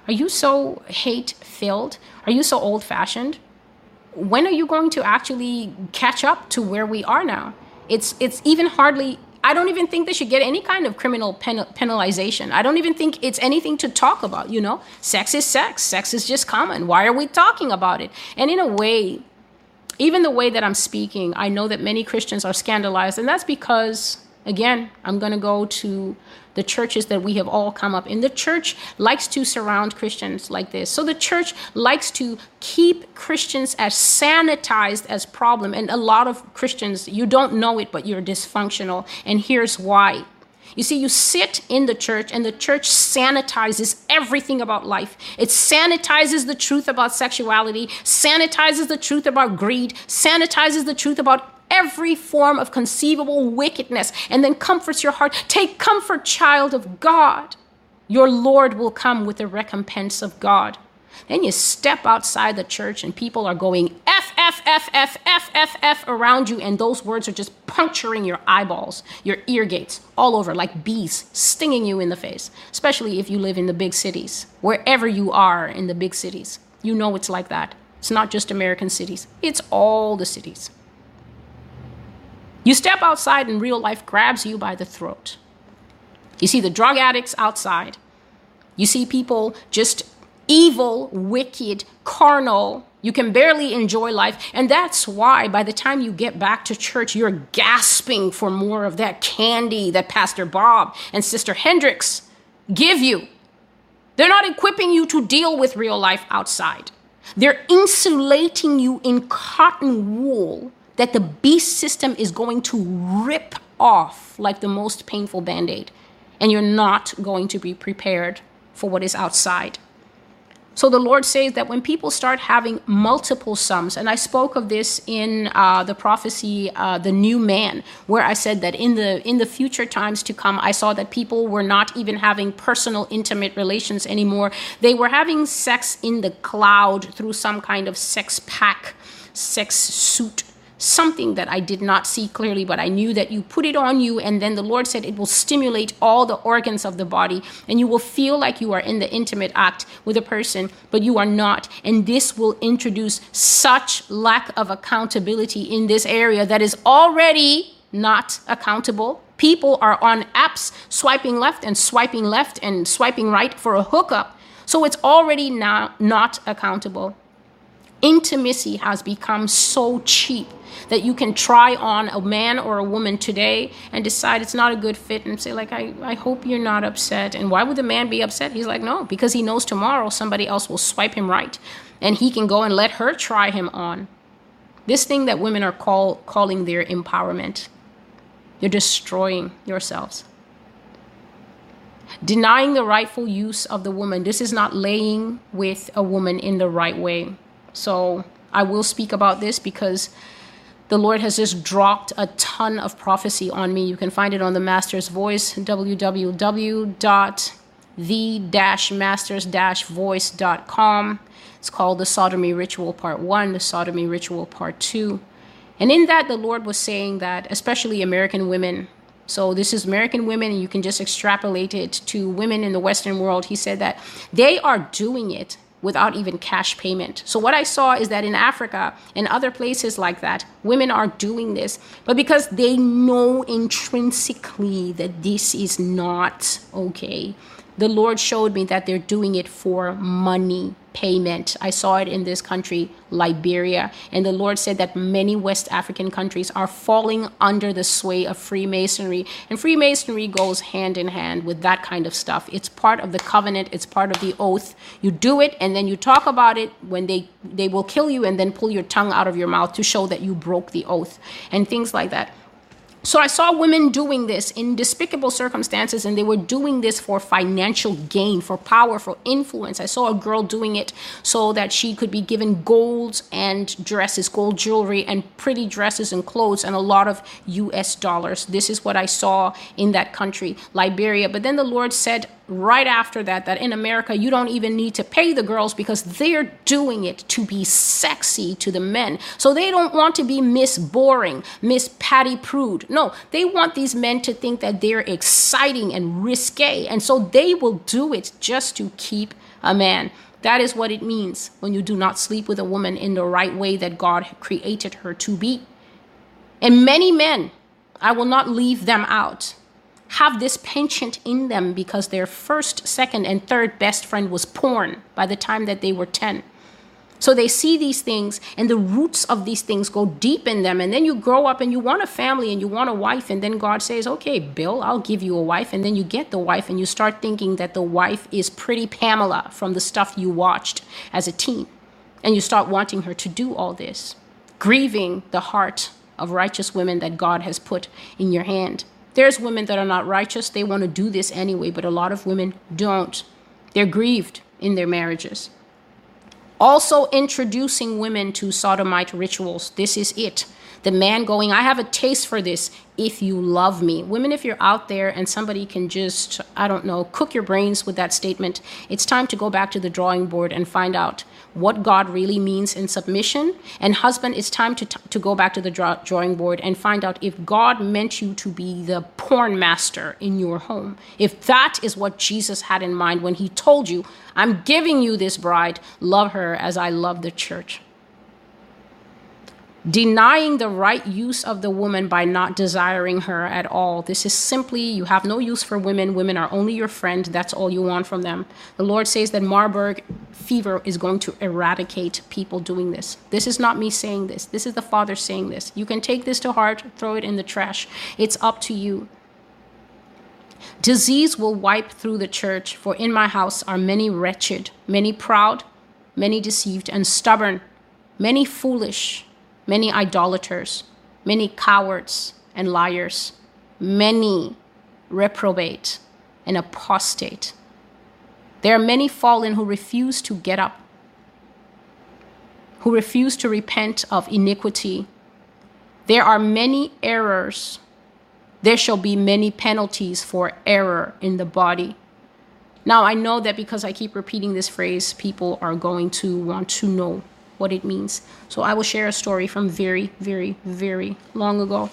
are you so hate filled? Are you so old fashioned? When are you going to actually catch up to where we are now? It's it's even hardly I don't even think they should get any kind of criminal pen- penalization. I don't even think it's anything to talk about, you know? Sex is sex. Sex is just common. Why are we talking about it? And in a way, even the way that I'm speaking, I know that many Christians are scandalized, and that's because again, I'm going to go to the churches that we have all come up in. The church likes to surround Christians like this. So the church likes to keep Christians as sanitized as problem. And a lot of Christians, you don't know it, but you're dysfunctional. And here's why. You see, you sit in the church, and the church sanitizes everything about life. It sanitizes the truth about sexuality, sanitizes the truth about greed, sanitizes the truth about every form of conceivable wickedness and then comforts your heart. Take comfort, child of God. Your Lord will come with the recompense of God. Then you step outside the church and people are going F, F, F, F, F, F, F around you, and those words are just puncturing your eyeballs, your ear gates, all over like bees, stinging you in the face, especially if you live in the big cities. Wherever you are in the big cities, you know it's like that. It's not just American cities, it's all the cities. You step outside and real life grabs you by the throat. You see the drug addicts outside. You see people just evil, wicked, carnal. You can barely enjoy life. And that's why by the time you get back to church, you're gasping for more of that candy that Pastor Bob and Sister Hendricks give you. They're not equipping you to deal with real life outside. They're insulating you in cotton wool that the beast system is going to rip off like the most painful band aid, and you're not going to be prepared for what is outside. So the Lord says that when people start having multiple sums, and I spoke of this in uh, the prophecy, uh, the new man, where I said that in the in the future times to come, I saw that people were not even having personal, intimate relations anymore. They were having sex in the cloud through some kind of sex pack, sex suit something that I did not see clearly, but I knew that you put it on you, and then the Lord said it will stimulate all the organs of the body, and you will feel like you are in the intimate act with a person, but you are not. And this will introduce such lack of accountability in this area that is already not accountable. People are on apps swiping left and swiping left and swiping right for a hookup. So it's already now not accountable. Intimacy has become so cheap that you can try on a man or a woman today and decide it's not a good fit and say like I, I hope you're not upset. And why would the man be upset? He's like no because he knows tomorrow somebody else will swipe him right and he can go and let her try him on. This thing that women are call, calling their empowerment. You're destroying yourselves. Denying the rightful use of the woman. This is not laying with a woman in the right way so I will speak about this because the Lord has just dropped a ton of prophecy on me. You can find it on the Master's Voice, www.the-masters-voice.com. It's called the Sodomy Ritual Part 1, the Sodomy Ritual Part 2. And in that, the Lord was saying that, especially American women, so this is American women, and you can just extrapolate it to women in the Western world. He said that they are doing it without even cash payment. So what I saw is that in Africa and other places like that, women are doing this, but because they know intrinsically that this is not okay, the Lord showed me that they're doing it for money payment. I saw it in this country, Liberia. And the Lord said that many West African countries are falling under the sway of Freemasonry. And Freemasonry goes hand in hand with that kind of stuff. It's part of the covenant, it's part of the oath. You do it and then you talk about it when they, they will kill you and then pull your tongue out of your mouth to show that you broke the oath and things like that. So I saw women doing this in despicable circumstances, and they were doing this for financial gain, for power, for influence. I saw a girl doing it so that she could be given gold and dresses, gold jewelry, and pretty dresses and clothes, and a lot of US dollars. This is what I saw in that country, Liberia. But then the Lord said, right after that that in America you don't even need to pay the girls because they're doing it to be sexy to the men. So they don't want to be Miss Boring, Miss Patty Prude. No, they want these men to think that they're exciting and risque. And so they will do it just to keep a man. That is what it means when you do not sleep with a woman in the right way that God created her to be. And many men, I will not leave them out have this penchant in them because their first, second, and third best friend was porn by the time that they were 10. So they see these things, and the roots of these things go deep in them. And then you grow up and you want a family and you want a wife. And then God says, Okay, Bill, I'll give you a wife. And then you get the wife, and you start thinking that the wife is pretty Pamela from the stuff you watched as a teen. And you start wanting her to do all this, grieving the heart of righteous women that God has put in your hand. There's women that are not righteous. They want to do this anyway, but a lot of women don't. They're grieved in their marriages. Also, introducing women to sodomite rituals. This is it. The man going, I have a taste for this if you love me. Women, if you're out there and somebody can just, I don't know, cook your brains with that statement, it's time to go back to the drawing board and find out what God really means in submission. And husband, it's time to, t- to go back to the draw- drawing board and find out if God meant you to be the porn master in your home. If that is what Jesus had in mind when he told you, I'm giving you this bride, love her as I love the church denying the right use of the woman by not desiring her at all. This is simply, you have no use for women. Women are only your friend. That's all you want from them. The Lord says that Marburg fever is going to eradicate people doing this. This is not me saying this. This is the Father saying this. You can take this to heart, throw it in the trash. It's up to you. Disease will wipe through the church, for in my house are many wretched, many proud, many deceived and stubborn, many foolish many idolaters, many cowards and liars, many reprobate and apostate. There are many fallen who refuse to get up, who refuse to repent of iniquity. There are many errors. There shall be many penalties for error in the body. Now, I know that because I keep repeating this phrase, people are going to want to know what it means. So I will share a story from very, very, very long ago.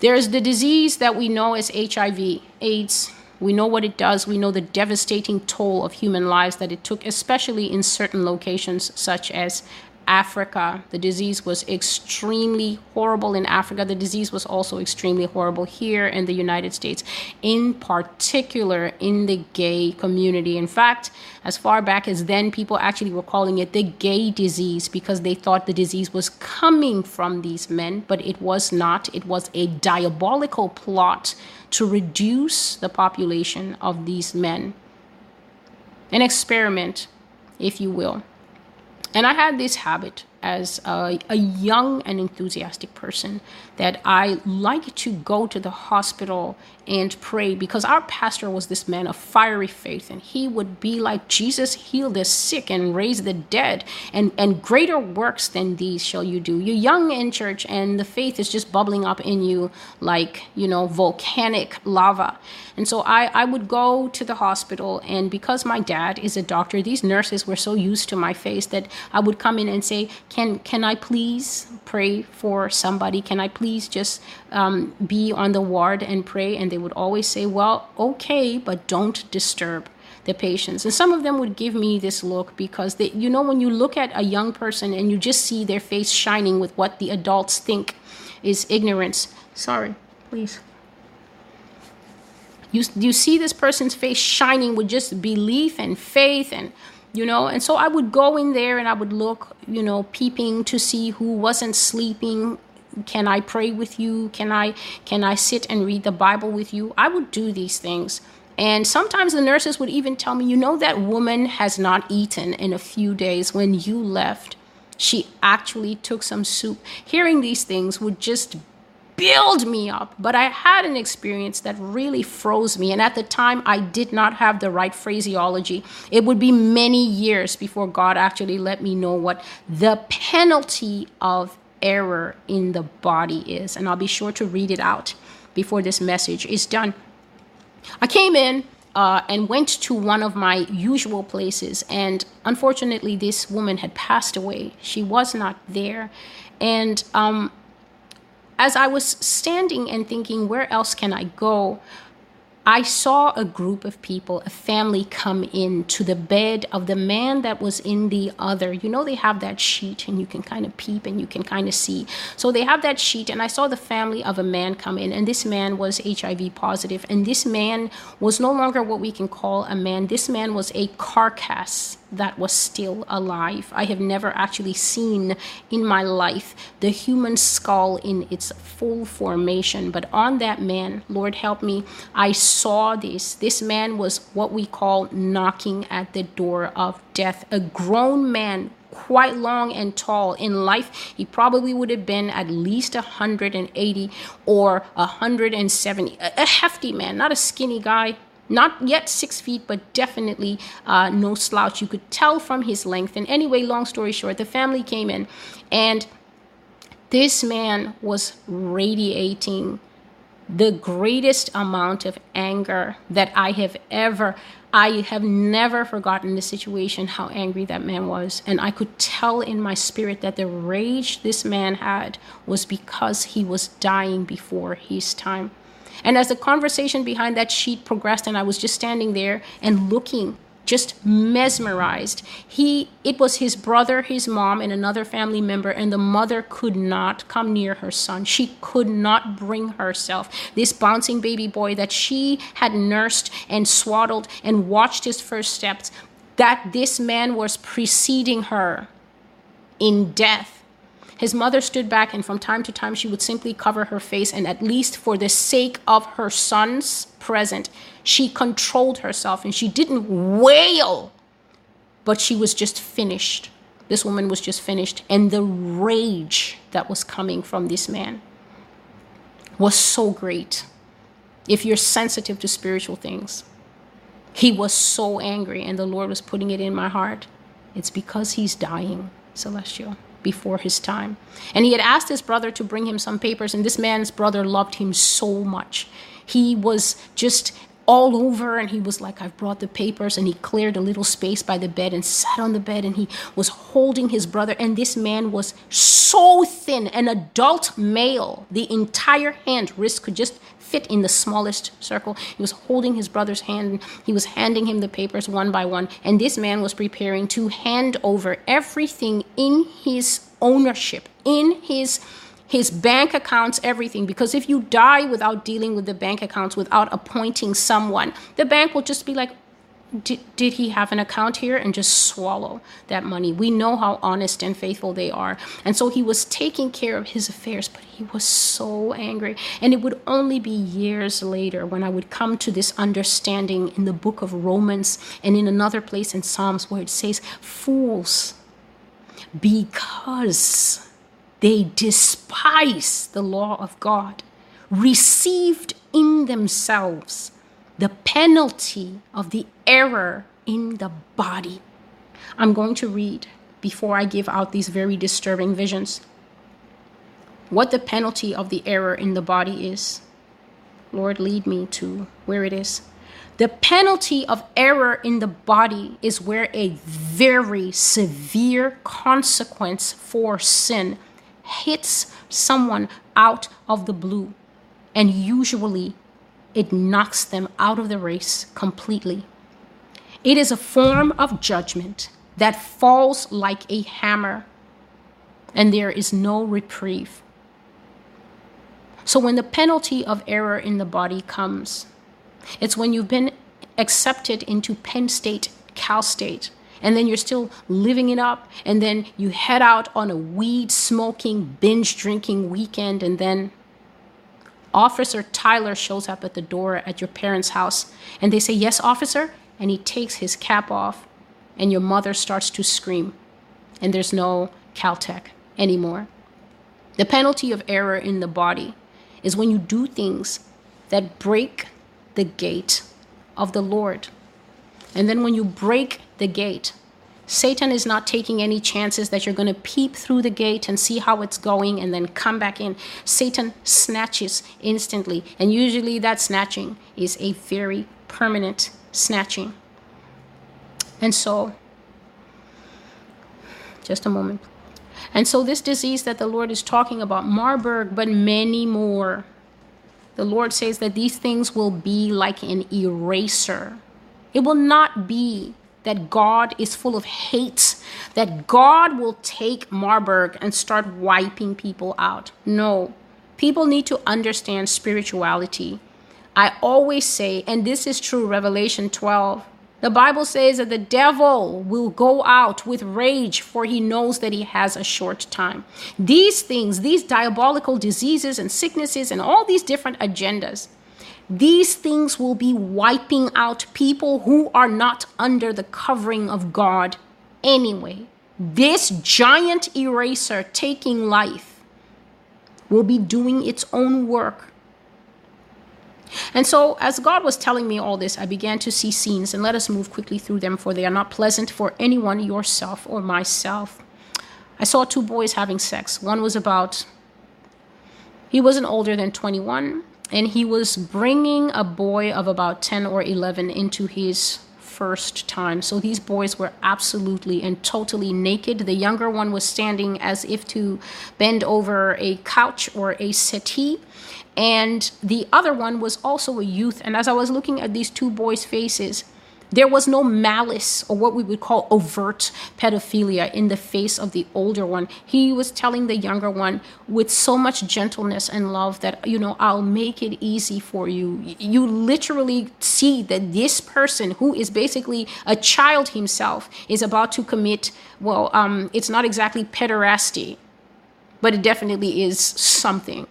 There's the disease that we know as HIV, AIDS. We know what it does. We know the devastating toll of human lives that it took, especially in certain locations such as Africa. The disease was extremely horrible in Africa. The disease was also extremely horrible here in the United States, in particular in the gay community. In fact, as far back as then, people actually were calling it the gay disease because they thought the disease was coming from these men, but it was not. It was a diabolical plot to reduce the population of these men. An experiment, if you will. And I had this habit as a, a, young and enthusiastic person that I like to go to the hospital and pray because our pastor was this man of fiery faith and he would be like Jesus heal the sick and raise the dead and and greater works than these shall you do. You're young in church and the faith is just bubbling up in you like, you know, volcanic lava. And so I, I would go to the hospital and because my dad is a doctor, these nurses were so used to my face that I would come in and say, Can can I please pray for somebody? Can I please just um, be on the ward and pray? And they would always say, Well, okay, but don't disturb the patients. And some of them would give me this look because they, you know, when you look at a young person and you just see their face shining with what the adults think is ignorance. Sorry, please. You, you see this person's face shining with just belief and faith and you know and so i would go in there and i would look you know peeping to see who wasn't sleeping can i pray with you can i can i sit and read the bible with you i would do these things and sometimes the nurses would even tell me you know that woman has not eaten in a few days when you left she actually took some soup hearing these things would just build me up. But I had an experience that really froze me. And at the time, I did not have the right phraseology. It would be many years before God actually let me know what the penalty of error in the body is. And I'll be sure to read it out before this message is done. I came in. Uh, and went to one of my usual places. And unfortunately, this woman had passed away. She was not there. And um, as I was standing and thinking, where else can I go? I saw a group of people, a family come in to the bed of the man that was in the other. You know, they have that sheet and you can kind of peep and you can kind of see. So they have that sheet, and I saw the family of a man come in, and this man was HIV positive, and this man was no longer what we can call a man. This man was a carcass that was still alive. I have never actually seen in my life the human skull in its full formation, but on that man, Lord help me, I saw this. This man was what we call knocking at the door of death, a grown man quite long and tall in life he probably would have been at least 180 or 170 a, hefty man not a skinny guy not yet six feet, but definitely uh, no slouch. You could tell from his length. And anyway, long story short, the family came in, and this man was radiating the greatest amount of anger that I have ever. I have never forgotten the situation, how angry that man was. And I could tell in my spirit that the rage this man had was because he was dying before his time. And as the conversation behind that sheet progressed, and I was just standing there and looking, just mesmerized. He it was his brother, his mom, and another family member, and the mother could not come near her son. She could not bring herself. This bouncing baby boy that she had nursed and swaddled and watched his first steps, that this man was preceding her in death his mother stood back, and from time to time, she would simply cover her face, and at least for the sake of her son's present, she controlled herself and she didn't wail, but she was just finished. This woman was just finished, and the rage that was coming from this man was so great. If you're sensitive to spiritual things, he was so angry, and the Lord was putting it in my heart. It's because he's dying, Celestial before his time. And he had asked his brother to bring him some papers, and this man's brother loved him so much. He was just all over and he was like i've brought the papers and he cleared a little space by the bed and sat on the bed and he was holding his brother and this man was so thin an adult male the entire hand wrist could just fit in the smallest circle. He was holding his brother's hand. He was handing him the papers one by one. And this man was preparing to hand over everything in his ownership, in his his bank accounts, everything. Because if you die without dealing with the bank accounts, without appointing someone, the bank will just be like, did, did he have an account here and just swallow that money? We know how honest and faithful they are. And so he was taking care of his affairs, but he was so angry. And it would only be years later when I would come to this understanding in the book of Romans and in another place in Psalms where it says, Fools because they despise the law of God, received in themselves the penalty of the error in the body. I'm going to read before I give out these very disturbing visions what the penalty of the error in the body is. Lord, lead me to where it is. The penalty of error in the body is where a very severe consequence for sin hits someone out of the blue, and usually it knocks them out of the race completely. It is a form of judgment that falls like a hammer, and there is no reprieve. So, when the penalty of error in the body comes, it's when you've been accepted into Penn State, Cal State, and then you're still living it up, and then you head out on a weed smoking, binge drinking weekend, and then Officer Tyler shows up at the door at your parents' house, and they say, Yes, officer, and he takes his cap off, and your mother starts to scream, and there's no Caltech anymore. The penalty of error in the body is when you do things that break the gate of the Lord. And then when you break the gate, Satan is not taking any chances that you're going to peep through the gate and see how it's going and then come back in. Satan snatches instantly. And usually that snatching is a very permanent snatching. And so, just a moment. And so, this disease that the Lord is talking about, Marburg, but many more, the Lord says that these things will be like an eraser. It will not be that God is full of hate, that God will take Marburg and start wiping people out. No, people need to understand spirituality. I always say, and this is true, Revelation 12. The Bible says that the devil will go out with rage, for he knows that he has a short time. These things, these diabolical diseases and sicknesses, and all these different agendas, these things will be wiping out people who are not under the covering of God anyway. This giant eraser taking life will be doing its own work. And so, as God was telling me all this, I began to see scenes, and let us move quickly through them, for they are not pleasant for anyone, yourself or myself. I saw two boys having sex. One was about, he wasn't older than 21, and he was bringing a boy of about 10 or 11 into his first time. So these boys were absolutely and totally naked. The younger one was standing as if to bend over a couch or a settee. And the other one was also a youth. And as I was looking at these two boys' faces, there was no malice or what we would call overt pedophilia in the face of the older one. He was telling the younger one with so much gentleness and love that, you know, I'll make it easy for you. You literally see that this person, who is basically a child himself, is about to commit, well, um, it's not exactly pederasty, but it definitely is something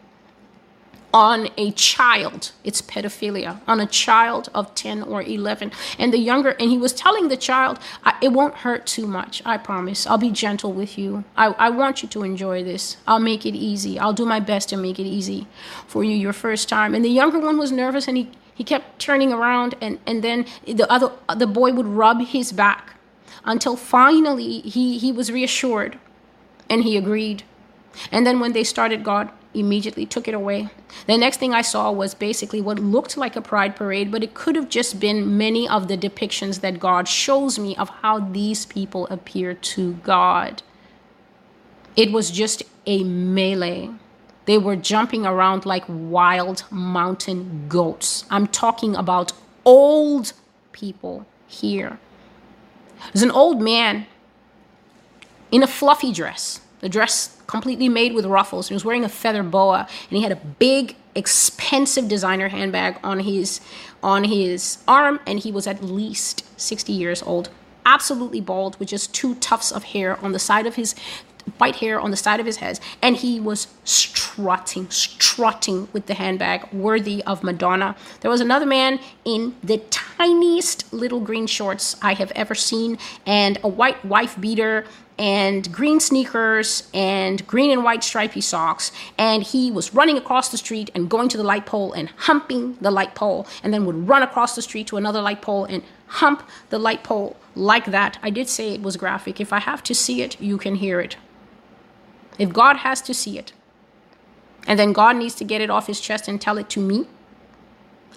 on a child. It's pedophilia on a child of 10 or 11. And the younger, and he was telling the child, it won't hurt too much. I promise. I'll be gentle with you. I, I want you to enjoy this. I'll make it easy. I'll do my best to make it easy for you your first time. And the younger one was nervous and he, he kept turning around and, and then the other, the boy would rub his back until finally he, he was reassured and he agreed. And then when they started God, immediately took it away. The next thing I saw was basically what looked like a pride parade, but it could have just been many of the depictions that God shows me of how these people appear to God. It was just a melee. They were jumping around like wild mountain goats. I'm talking about old people here. There's an old man in a fluffy dress the dress completely made with ruffles. He was wearing a feather boa, and he had a big, expensive designer handbag on his on his arm, and he was at least 60 years old. Absolutely bald, with just two tufts of hair on the side of his white hair on the side of his head, and he was strutting, strutting with the handbag, worthy of Madonna. There was another man in the tiniest little green shorts I have ever seen, and a white wife beater and green sneakers and green and white stripy socks. And he was running across the street and going to the light pole and humping the light pole, and then would run across the street to another light pole and hump the light pole like that. I did say it was graphic. If I have to see it, you can hear it. If God has to see it, and then God needs to get it off his chest and tell it to me,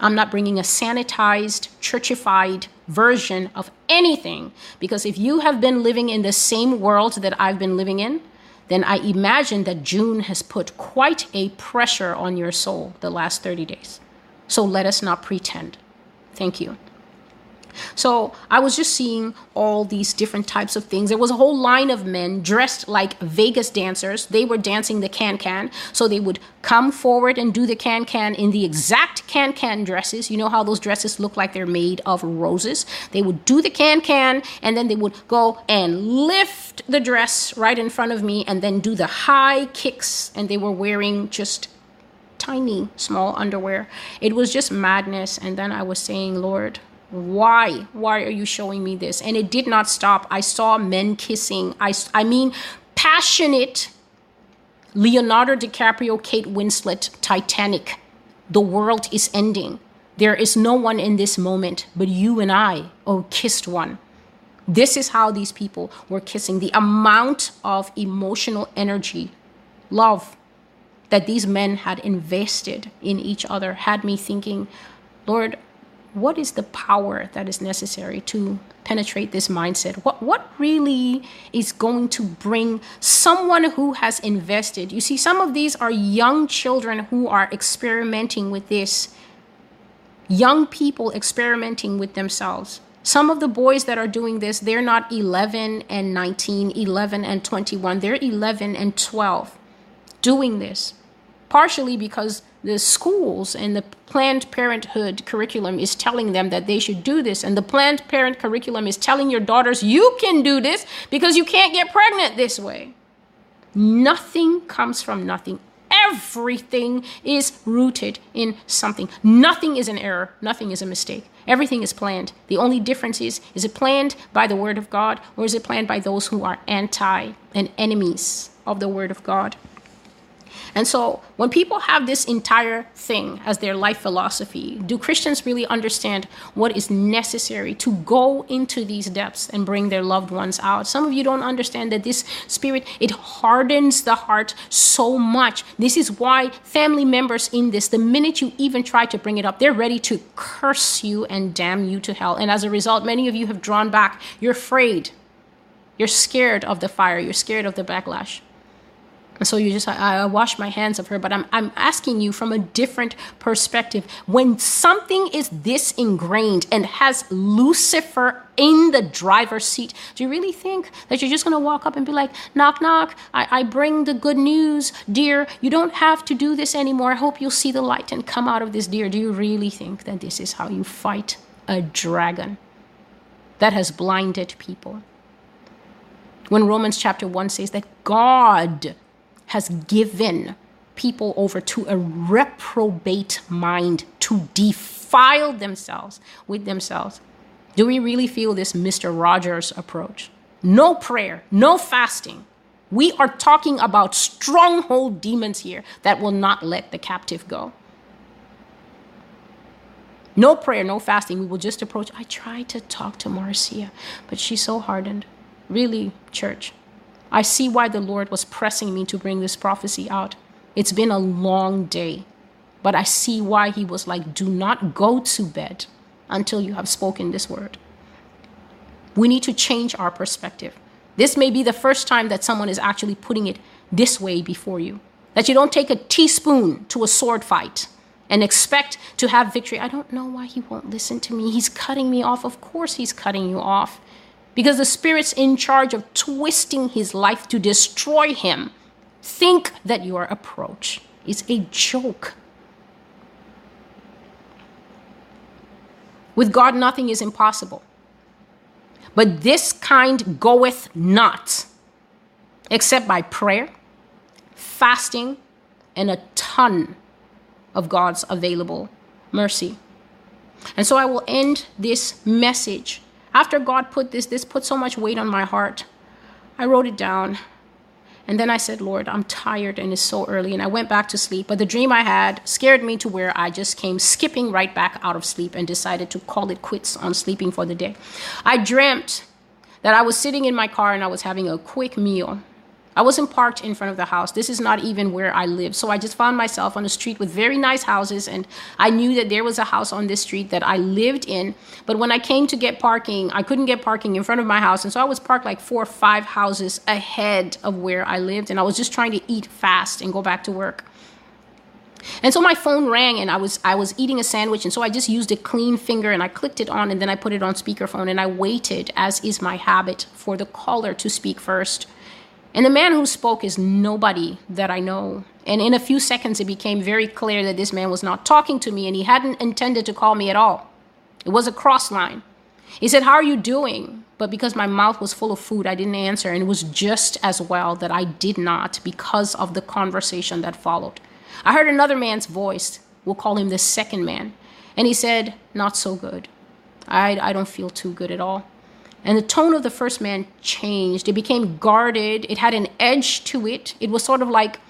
I'm not bringing a sanitized, churchified version of anything. Because if you have been living in the same world that I've been living in, then I imagine that June has put quite a pressure on your soul the last 30 days. So let us not pretend. Thank you. So I was just seeing all these different types of things. There was a whole line of men dressed like Vegas dancers. They were dancing the can can. So they would come forward and do the can can in the exact can can dresses. You know how those dresses look like they're made of roses? They would do the can can and then they would go and lift the dress right in front of me and then do the high kicks. And they were wearing just tiny, small underwear. It was just madness. And then I was saying, Lord, why? Why are you showing me this? And it did not stop. I saw men kissing. I i mean passionate leonardo dicaprio kate winslet titanic. The world is ending. There is no one in this moment but you and i oh kissed one. This is how these people were kissing. The amount of emotional energy love that these men had invested in each other had me thinking lord what is the power that is necessary to penetrate this mindset? What what really is going to bring someone who has invested? You see, some of these are young children who are experimenting with this. Young people experimenting with themselves. Some of the boys that are doing this, they're not 11 and 19, 11 and 21. They're 11 and 12 doing this. Partially because the schools and the Planned Parenthood curriculum is telling them that they should do this. And the Planned Parent curriculum is telling your daughters, you can do this because you can't get pregnant this way. Nothing comes from nothing. Everything is rooted in something. Nothing is an error. Nothing is a mistake. Everything is planned. The only difference is is it planned by the Word of God or is it planned by those who are anti and enemies of the Word of God? And so when people have this entire thing as their life philosophy, do Christians really understand what is necessary to go into these depths and bring their loved ones out? Some of you don't understand that this spirit it hardens the heart so much. This is why family members in this, the minute you even try to bring it up, they're ready to curse you and damn you to hell. And as a result, many of you have drawn back. You're afraid. You're scared of the fire. You're scared of the backlash. And so you just, I, I wash my hands of her, but I'm, I'm asking you from a different perspective. When something is this ingrained and has Lucifer in the driver's seat, do you really think that you're just going to walk up and be like, knock, knock, I, I bring the good news, dear, you don't have to do this anymore. I hope you'll see the light and come out of this, dear. Do you really think that this is how you fight a dragon that has blinded people? When Romans chapter 1 says that God has given people over to a reprobate mind to defile themselves with themselves. Do we really feel this Mr. Rogers approach? No prayer, no fasting. We are talking about stronghold demons here that will not let the captive go. No prayer, no fasting. We will just approach. I tried to talk to Marcia, but she's so hardened. Really, church, I see why the Lord was pressing me to bring this prophecy out. It's been a long day, but I see why He was like, do not go to bed until you have spoken this word. We need to change our perspective. This may be the first time that someone is actually putting it this way before you. That you don't take a teaspoon to a sword fight and expect to have victory. I don't know why he won't listen to me. He's cutting me off. Of course, he's cutting you off because the Spirit's in charge of twisting his life to destroy him. Think that your approach is a joke. With God, nothing is impossible. But this kind goeth not. except by prayer, fasting, and a ton of God's available mercy. And so I will end this message. After God put this, this put so much weight on my heart. I wrote it down. And then I said, Lord, I'm tired and it's so early. And I went back to sleep. But the dream I had scared me to where I just came skipping right back out of sleep and decided to call it quits on sleeping for the day. I dreamt that I was sitting in my car and I was having a quick meal. I wasn't parked in front of the house. This is not even where I live. So I just found myself on a street with very nice houses, and I knew that there was a house on this street that I lived in. But when I came to get parking, I couldn't get parking in front of my house. And so I was parked like four or five houses ahead of where I lived. And I was just trying to eat fast and go back to work. And so my phone rang and I was I was eating a sandwich and so I just used a clean finger and I clicked it on and then I put it on speakerphone and I waited as is my habit for the caller to speak first. And the man who spoke is nobody that I know. And in a few seconds, it became very clear that this man was not talking to me and he hadn't intended to call me at all. It was a cross line. He said, How are you doing? But because my mouth was full of food, I didn't answer. And it was just as well that I did not because of the conversation that followed. I heard another man's voice. We'll call him the second man. And he said, Not so good. I, I don't feel too good at all. And the tone of the first man changed. It became guarded, it had an edge to it. It was sort of like,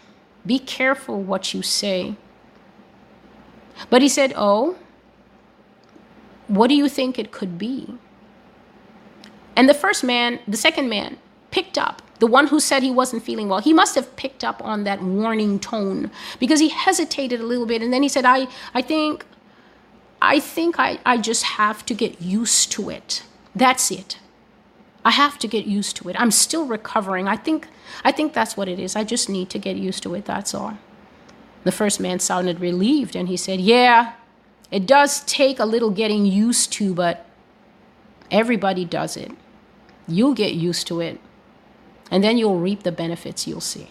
be careful what you say. But he said, Oh, what do you think it could be? And the first man, the second man, picked up. The one who said he wasn't feeling well, he must have picked up on that warning tone because he hesitated a little bit and then he said, I, I think, I think I, I just have to get used to it. That's it. I have to get used to it. I'm still recovering. I think I think that's what it is. I just need to get used to it. That's all. The first man sounded relieved and he said, "Yeah, it does take a little getting used to, but everybody does it. You'll get used to it. And then you'll reap the benefits you'll see."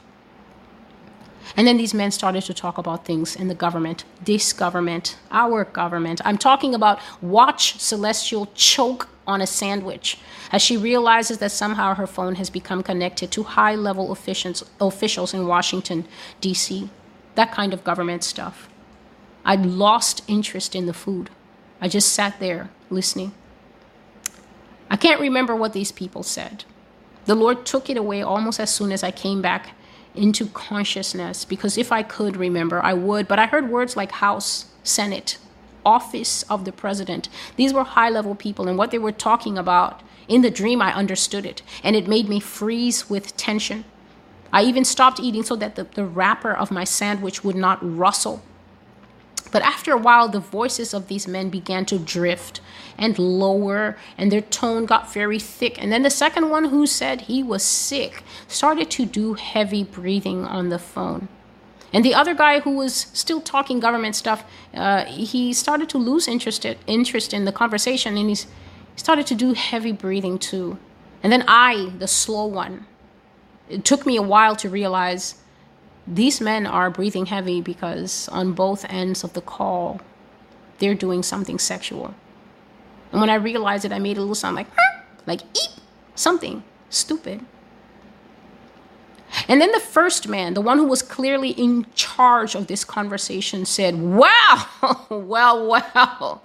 And then these men started to talk about things in the government, this government, our government. I'm talking about watch Celestial choke on a sandwich as she realizes that somehow her phone has become connected to high level officials, officials in Washington, D.C. That kind of government stuff. I'd lost interest in the food. I just sat there listening. I can't remember what these people said. The Lord took it away almost as soon as I came back into consciousness because if I could remember, I would. But I heard words like House, Senate, office of the president. These were high level people, and what they were talking about in the dream, I understood it, and it made me freeze with tension. I even stopped eating so that the, the wrapper of my sandwich would not rustle. But after a while, the voices of these men began to drift and lower, and their tone got very thick. And then the second one, who said he was sick, started to do heavy breathing on the phone. And the other guy who was still talking government stuff, uh, he started to lose interest interest in the conversation, and he started to do heavy breathing too. And then I, the slow one, it took me a while to realize these men are breathing heavy because on both ends of the call, they're doing something sexual. And when I realized it, I made a little sound like, like eep, something stupid. And then the first man, the one who was clearly in charge of this conversation, said, Wow, well, well,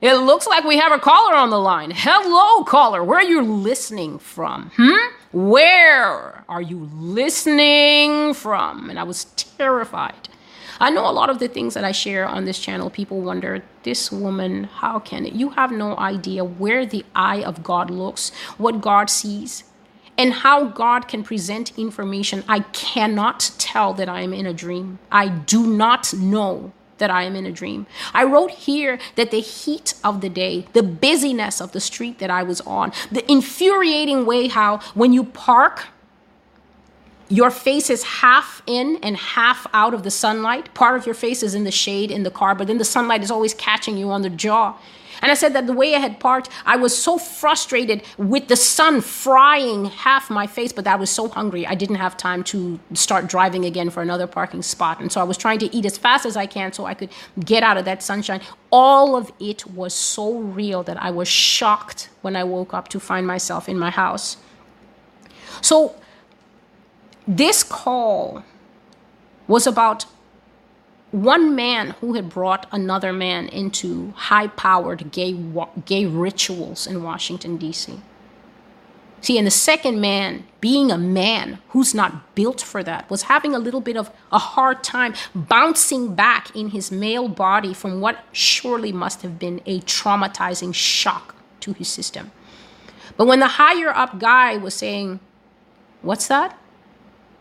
it looks like we have a caller on the line. Hello, caller. Where are you listening from? Hmm? Where are you listening from? And I was terrified. I know a lot of the things that I share on this channel, people wonder, this woman, how can it? You have no idea where the eye of God looks, what God sees and how God can present information, I cannot tell that I am in a dream. I do not know that I am in a dream. I wrote here that the heat of the day, the busyness of the street that I was on, the infuriating way how when you park, your face is half in and half out of the sunlight. Part of your face is in the shade in the car, but then the sunlight is always catching you on the jaw. And I said that the way I had parked, I was so frustrated with the sun frying half my face, but I was so hungry, I didn't have time to start driving again for another parking spot. And so I was trying to eat as fast as I can so I could get out of that sunshine. All of it was so real that I was shocked when I woke up to find myself in my house. So this call was about one man who had brought another man into high powered gay, gay rituals in Washington, D.C. See, and the second man, being a man who's not built for that, was having a little bit of a hard time bouncing back in his male body from what surely must have been a traumatizing shock to his system. But when the higher up guy was saying, What's that?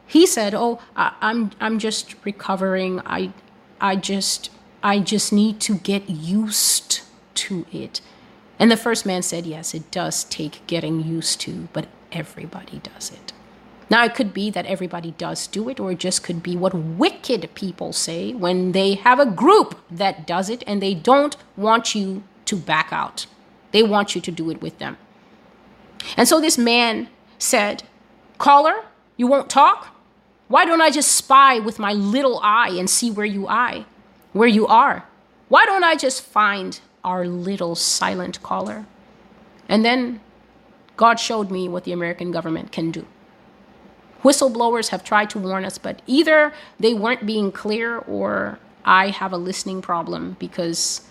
He said, Oh, I, I'm, I'm just recovering. I, I just I just need to get used to it. And the first man said, Yes, it does take getting used to, but everybody does it. Now, it could be that everybody does do it, or it just could be what wicked people say when they have a group that does it and they don't want you to back out. They want you to do it with them. And so this man said, Caller, you won't talk? Why don't I just spy with my little eye and see where you where you are? Why don't I just find our little silent caller? And then God showed me what the American government can do. Whistleblowers have tried to warn us, but either they weren't being clear or I have a listening problem because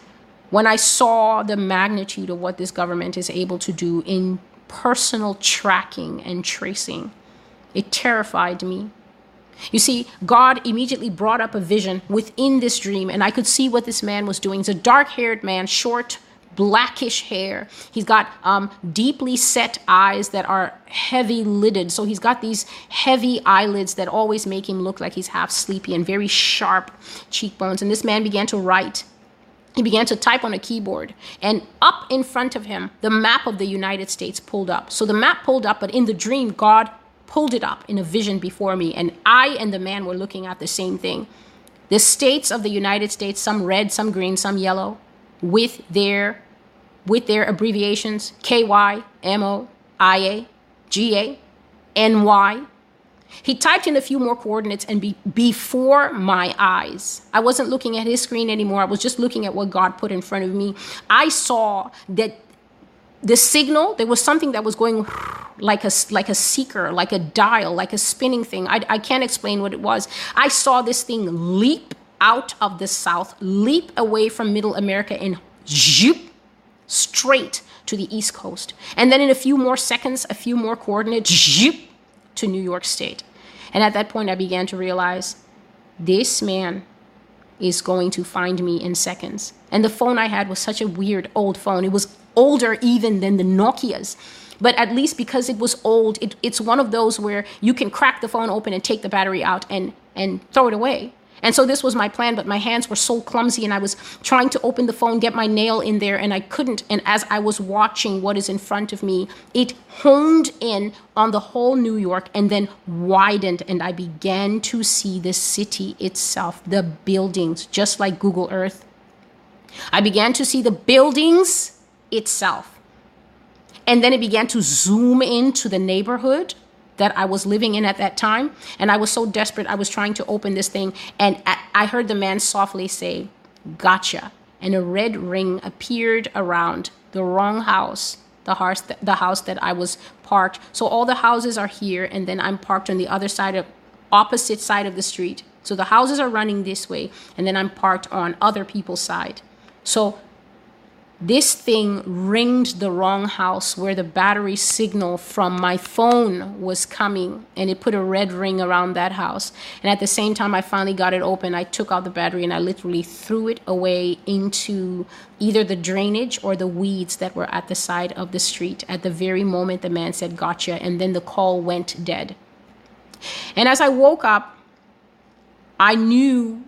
when I saw the magnitude of what this government is able to do in personal tracking and tracing, it terrified me. You see, God immediately brought up a vision within this dream, and I could see what this man was doing. He's a dark haired man, short, blackish hair. He's got um, deeply set eyes that are heavy lidded. So he's got these heavy eyelids that always make him look like he's half sleepy and very sharp cheekbones. And this man began to write. He began to type on a keyboard, and up in front of him, the map of the United States pulled up. So the map pulled up, but in the dream, God pulled it up in a vision before me, and I and the man were looking at the same thing. The states of the United States, some red, some green, some yellow, with their with their abbreviations KY, MO, IA, GA, NY. He typed in a few more coordinates and be, before my eyes, I wasn't looking at his screen anymore. I was just looking at what God put in front of me. I saw that the signal, there was something that was going like a, like a seeker, like a dial, like a spinning thing. I, I can't explain what it was. I saw this thing leap out of the South, leap away from Middle America, and zoop straight to the East Coast. And then in a few more seconds, a few more coordinates, zoop to New York State. And at that point, I began to realize this man is going to find me in seconds. And the phone I had was such a weird old phone. It was older even than the Nokias. But at least because it was old, it, it's one of those where you can crack the phone open and take the battery out and, and throw it away. And so this was my plan, but my hands were so clumsy and I was trying to open the phone, get my nail in there, and I couldn't. And as I was watching what is in front of me, it honed in on the whole New York and then widened, and I began to see the city itself, the buildings, just like Google Earth. I began to see the buildings itself. And then it began to zoom into the neighborhood that I was living in at that time. And I was so desperate, I was trying to open this thing. And I heard the man softly say, Gotcha. And a red ring appeared around the wrong house, the house, the house that I was parked. So all the houses are here, and then I'm parked on the other side of, opposite side of the street. So the houses are running this way, and then I'm parked on other people's side. So this thing ringed the wrong house where the battery signal from my phone was coming and it put a red ring around that house. And at the same time i finally got it open. I took out the battery and i literally threw it away into either the drainage or the weeds that were at the side of the street at the very moment the man said gotcha and then the call went dead. And as i woke up i knew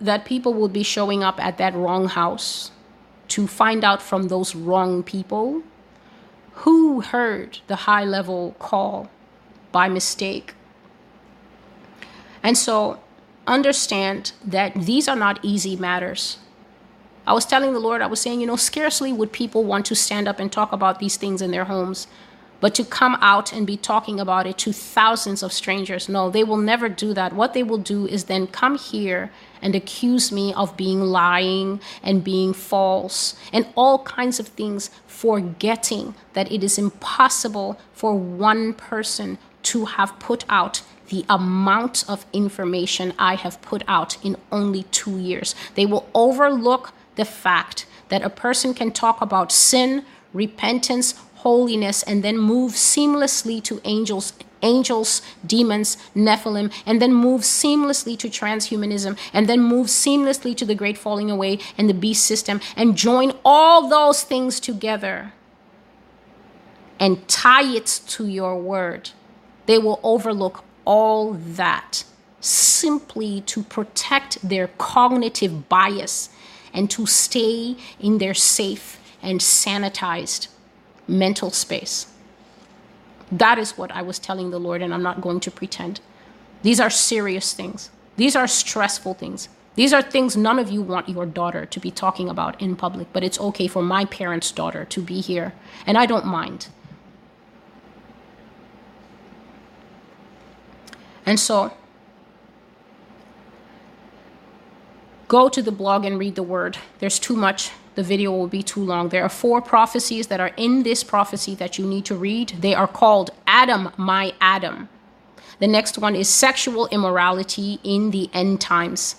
that people would be showing up at that wrong house to find out from those wrong people who heard the high level call by mistake. And so understand that these are not easy matters. I was telling the Lord, I was saying, you know, scarcely would people want to stand up and talk about these things in their homes but to come out and be talking about it to thousands of strangers, no, they will never do that. What they will do is then come here and accuse me of being lying and being false and all kinds of things, forgetting that it is impossible for one person to have put out the amount of information I have put out in only two years. They will overlook the fact that a person can talk about sin, repentance, holiness, and then move seamlessly to angels, angels, demons, Nephilim, and then move seamlessly to transhumanism, and then move seamlessly to the great falling away and the beast system, and join all those things together and tie it to your word. They will overlook all that simply to protect their cognitive bias and to stay in their safe and sanitized mental space. That is what I was telling the Lord, and I'm not going to pretend. These are serious things, these are stressful things. These are things none of you want your daughter to be talking about in public, but it's okay for my parents' daughter to be here, and I don't mind. And so, go to the blog and read the word. There's too much. The video will be too long. There are four prophecies that are in this prophecy that you need to read. They are called Adam, my Adam. The next one is sexual immorality in the end times.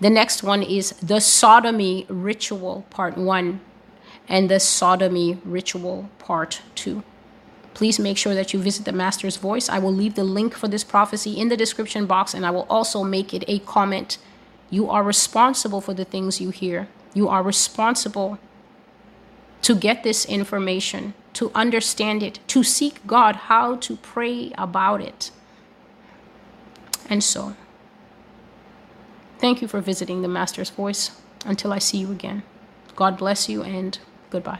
The next one is the sodomy ritual, part one, and the sodomy ritual, part two please make sure that you visit the Master's Voice. I will leave the link for this prophecy in the description box and I will also make it a comment. You are responsible for the things you hear. You are responsible to get this information, to understand it, to seek God, how to pray about it. And so, thank you for visiting the Master's Voice. Until I see you again, God bless you and goodbye.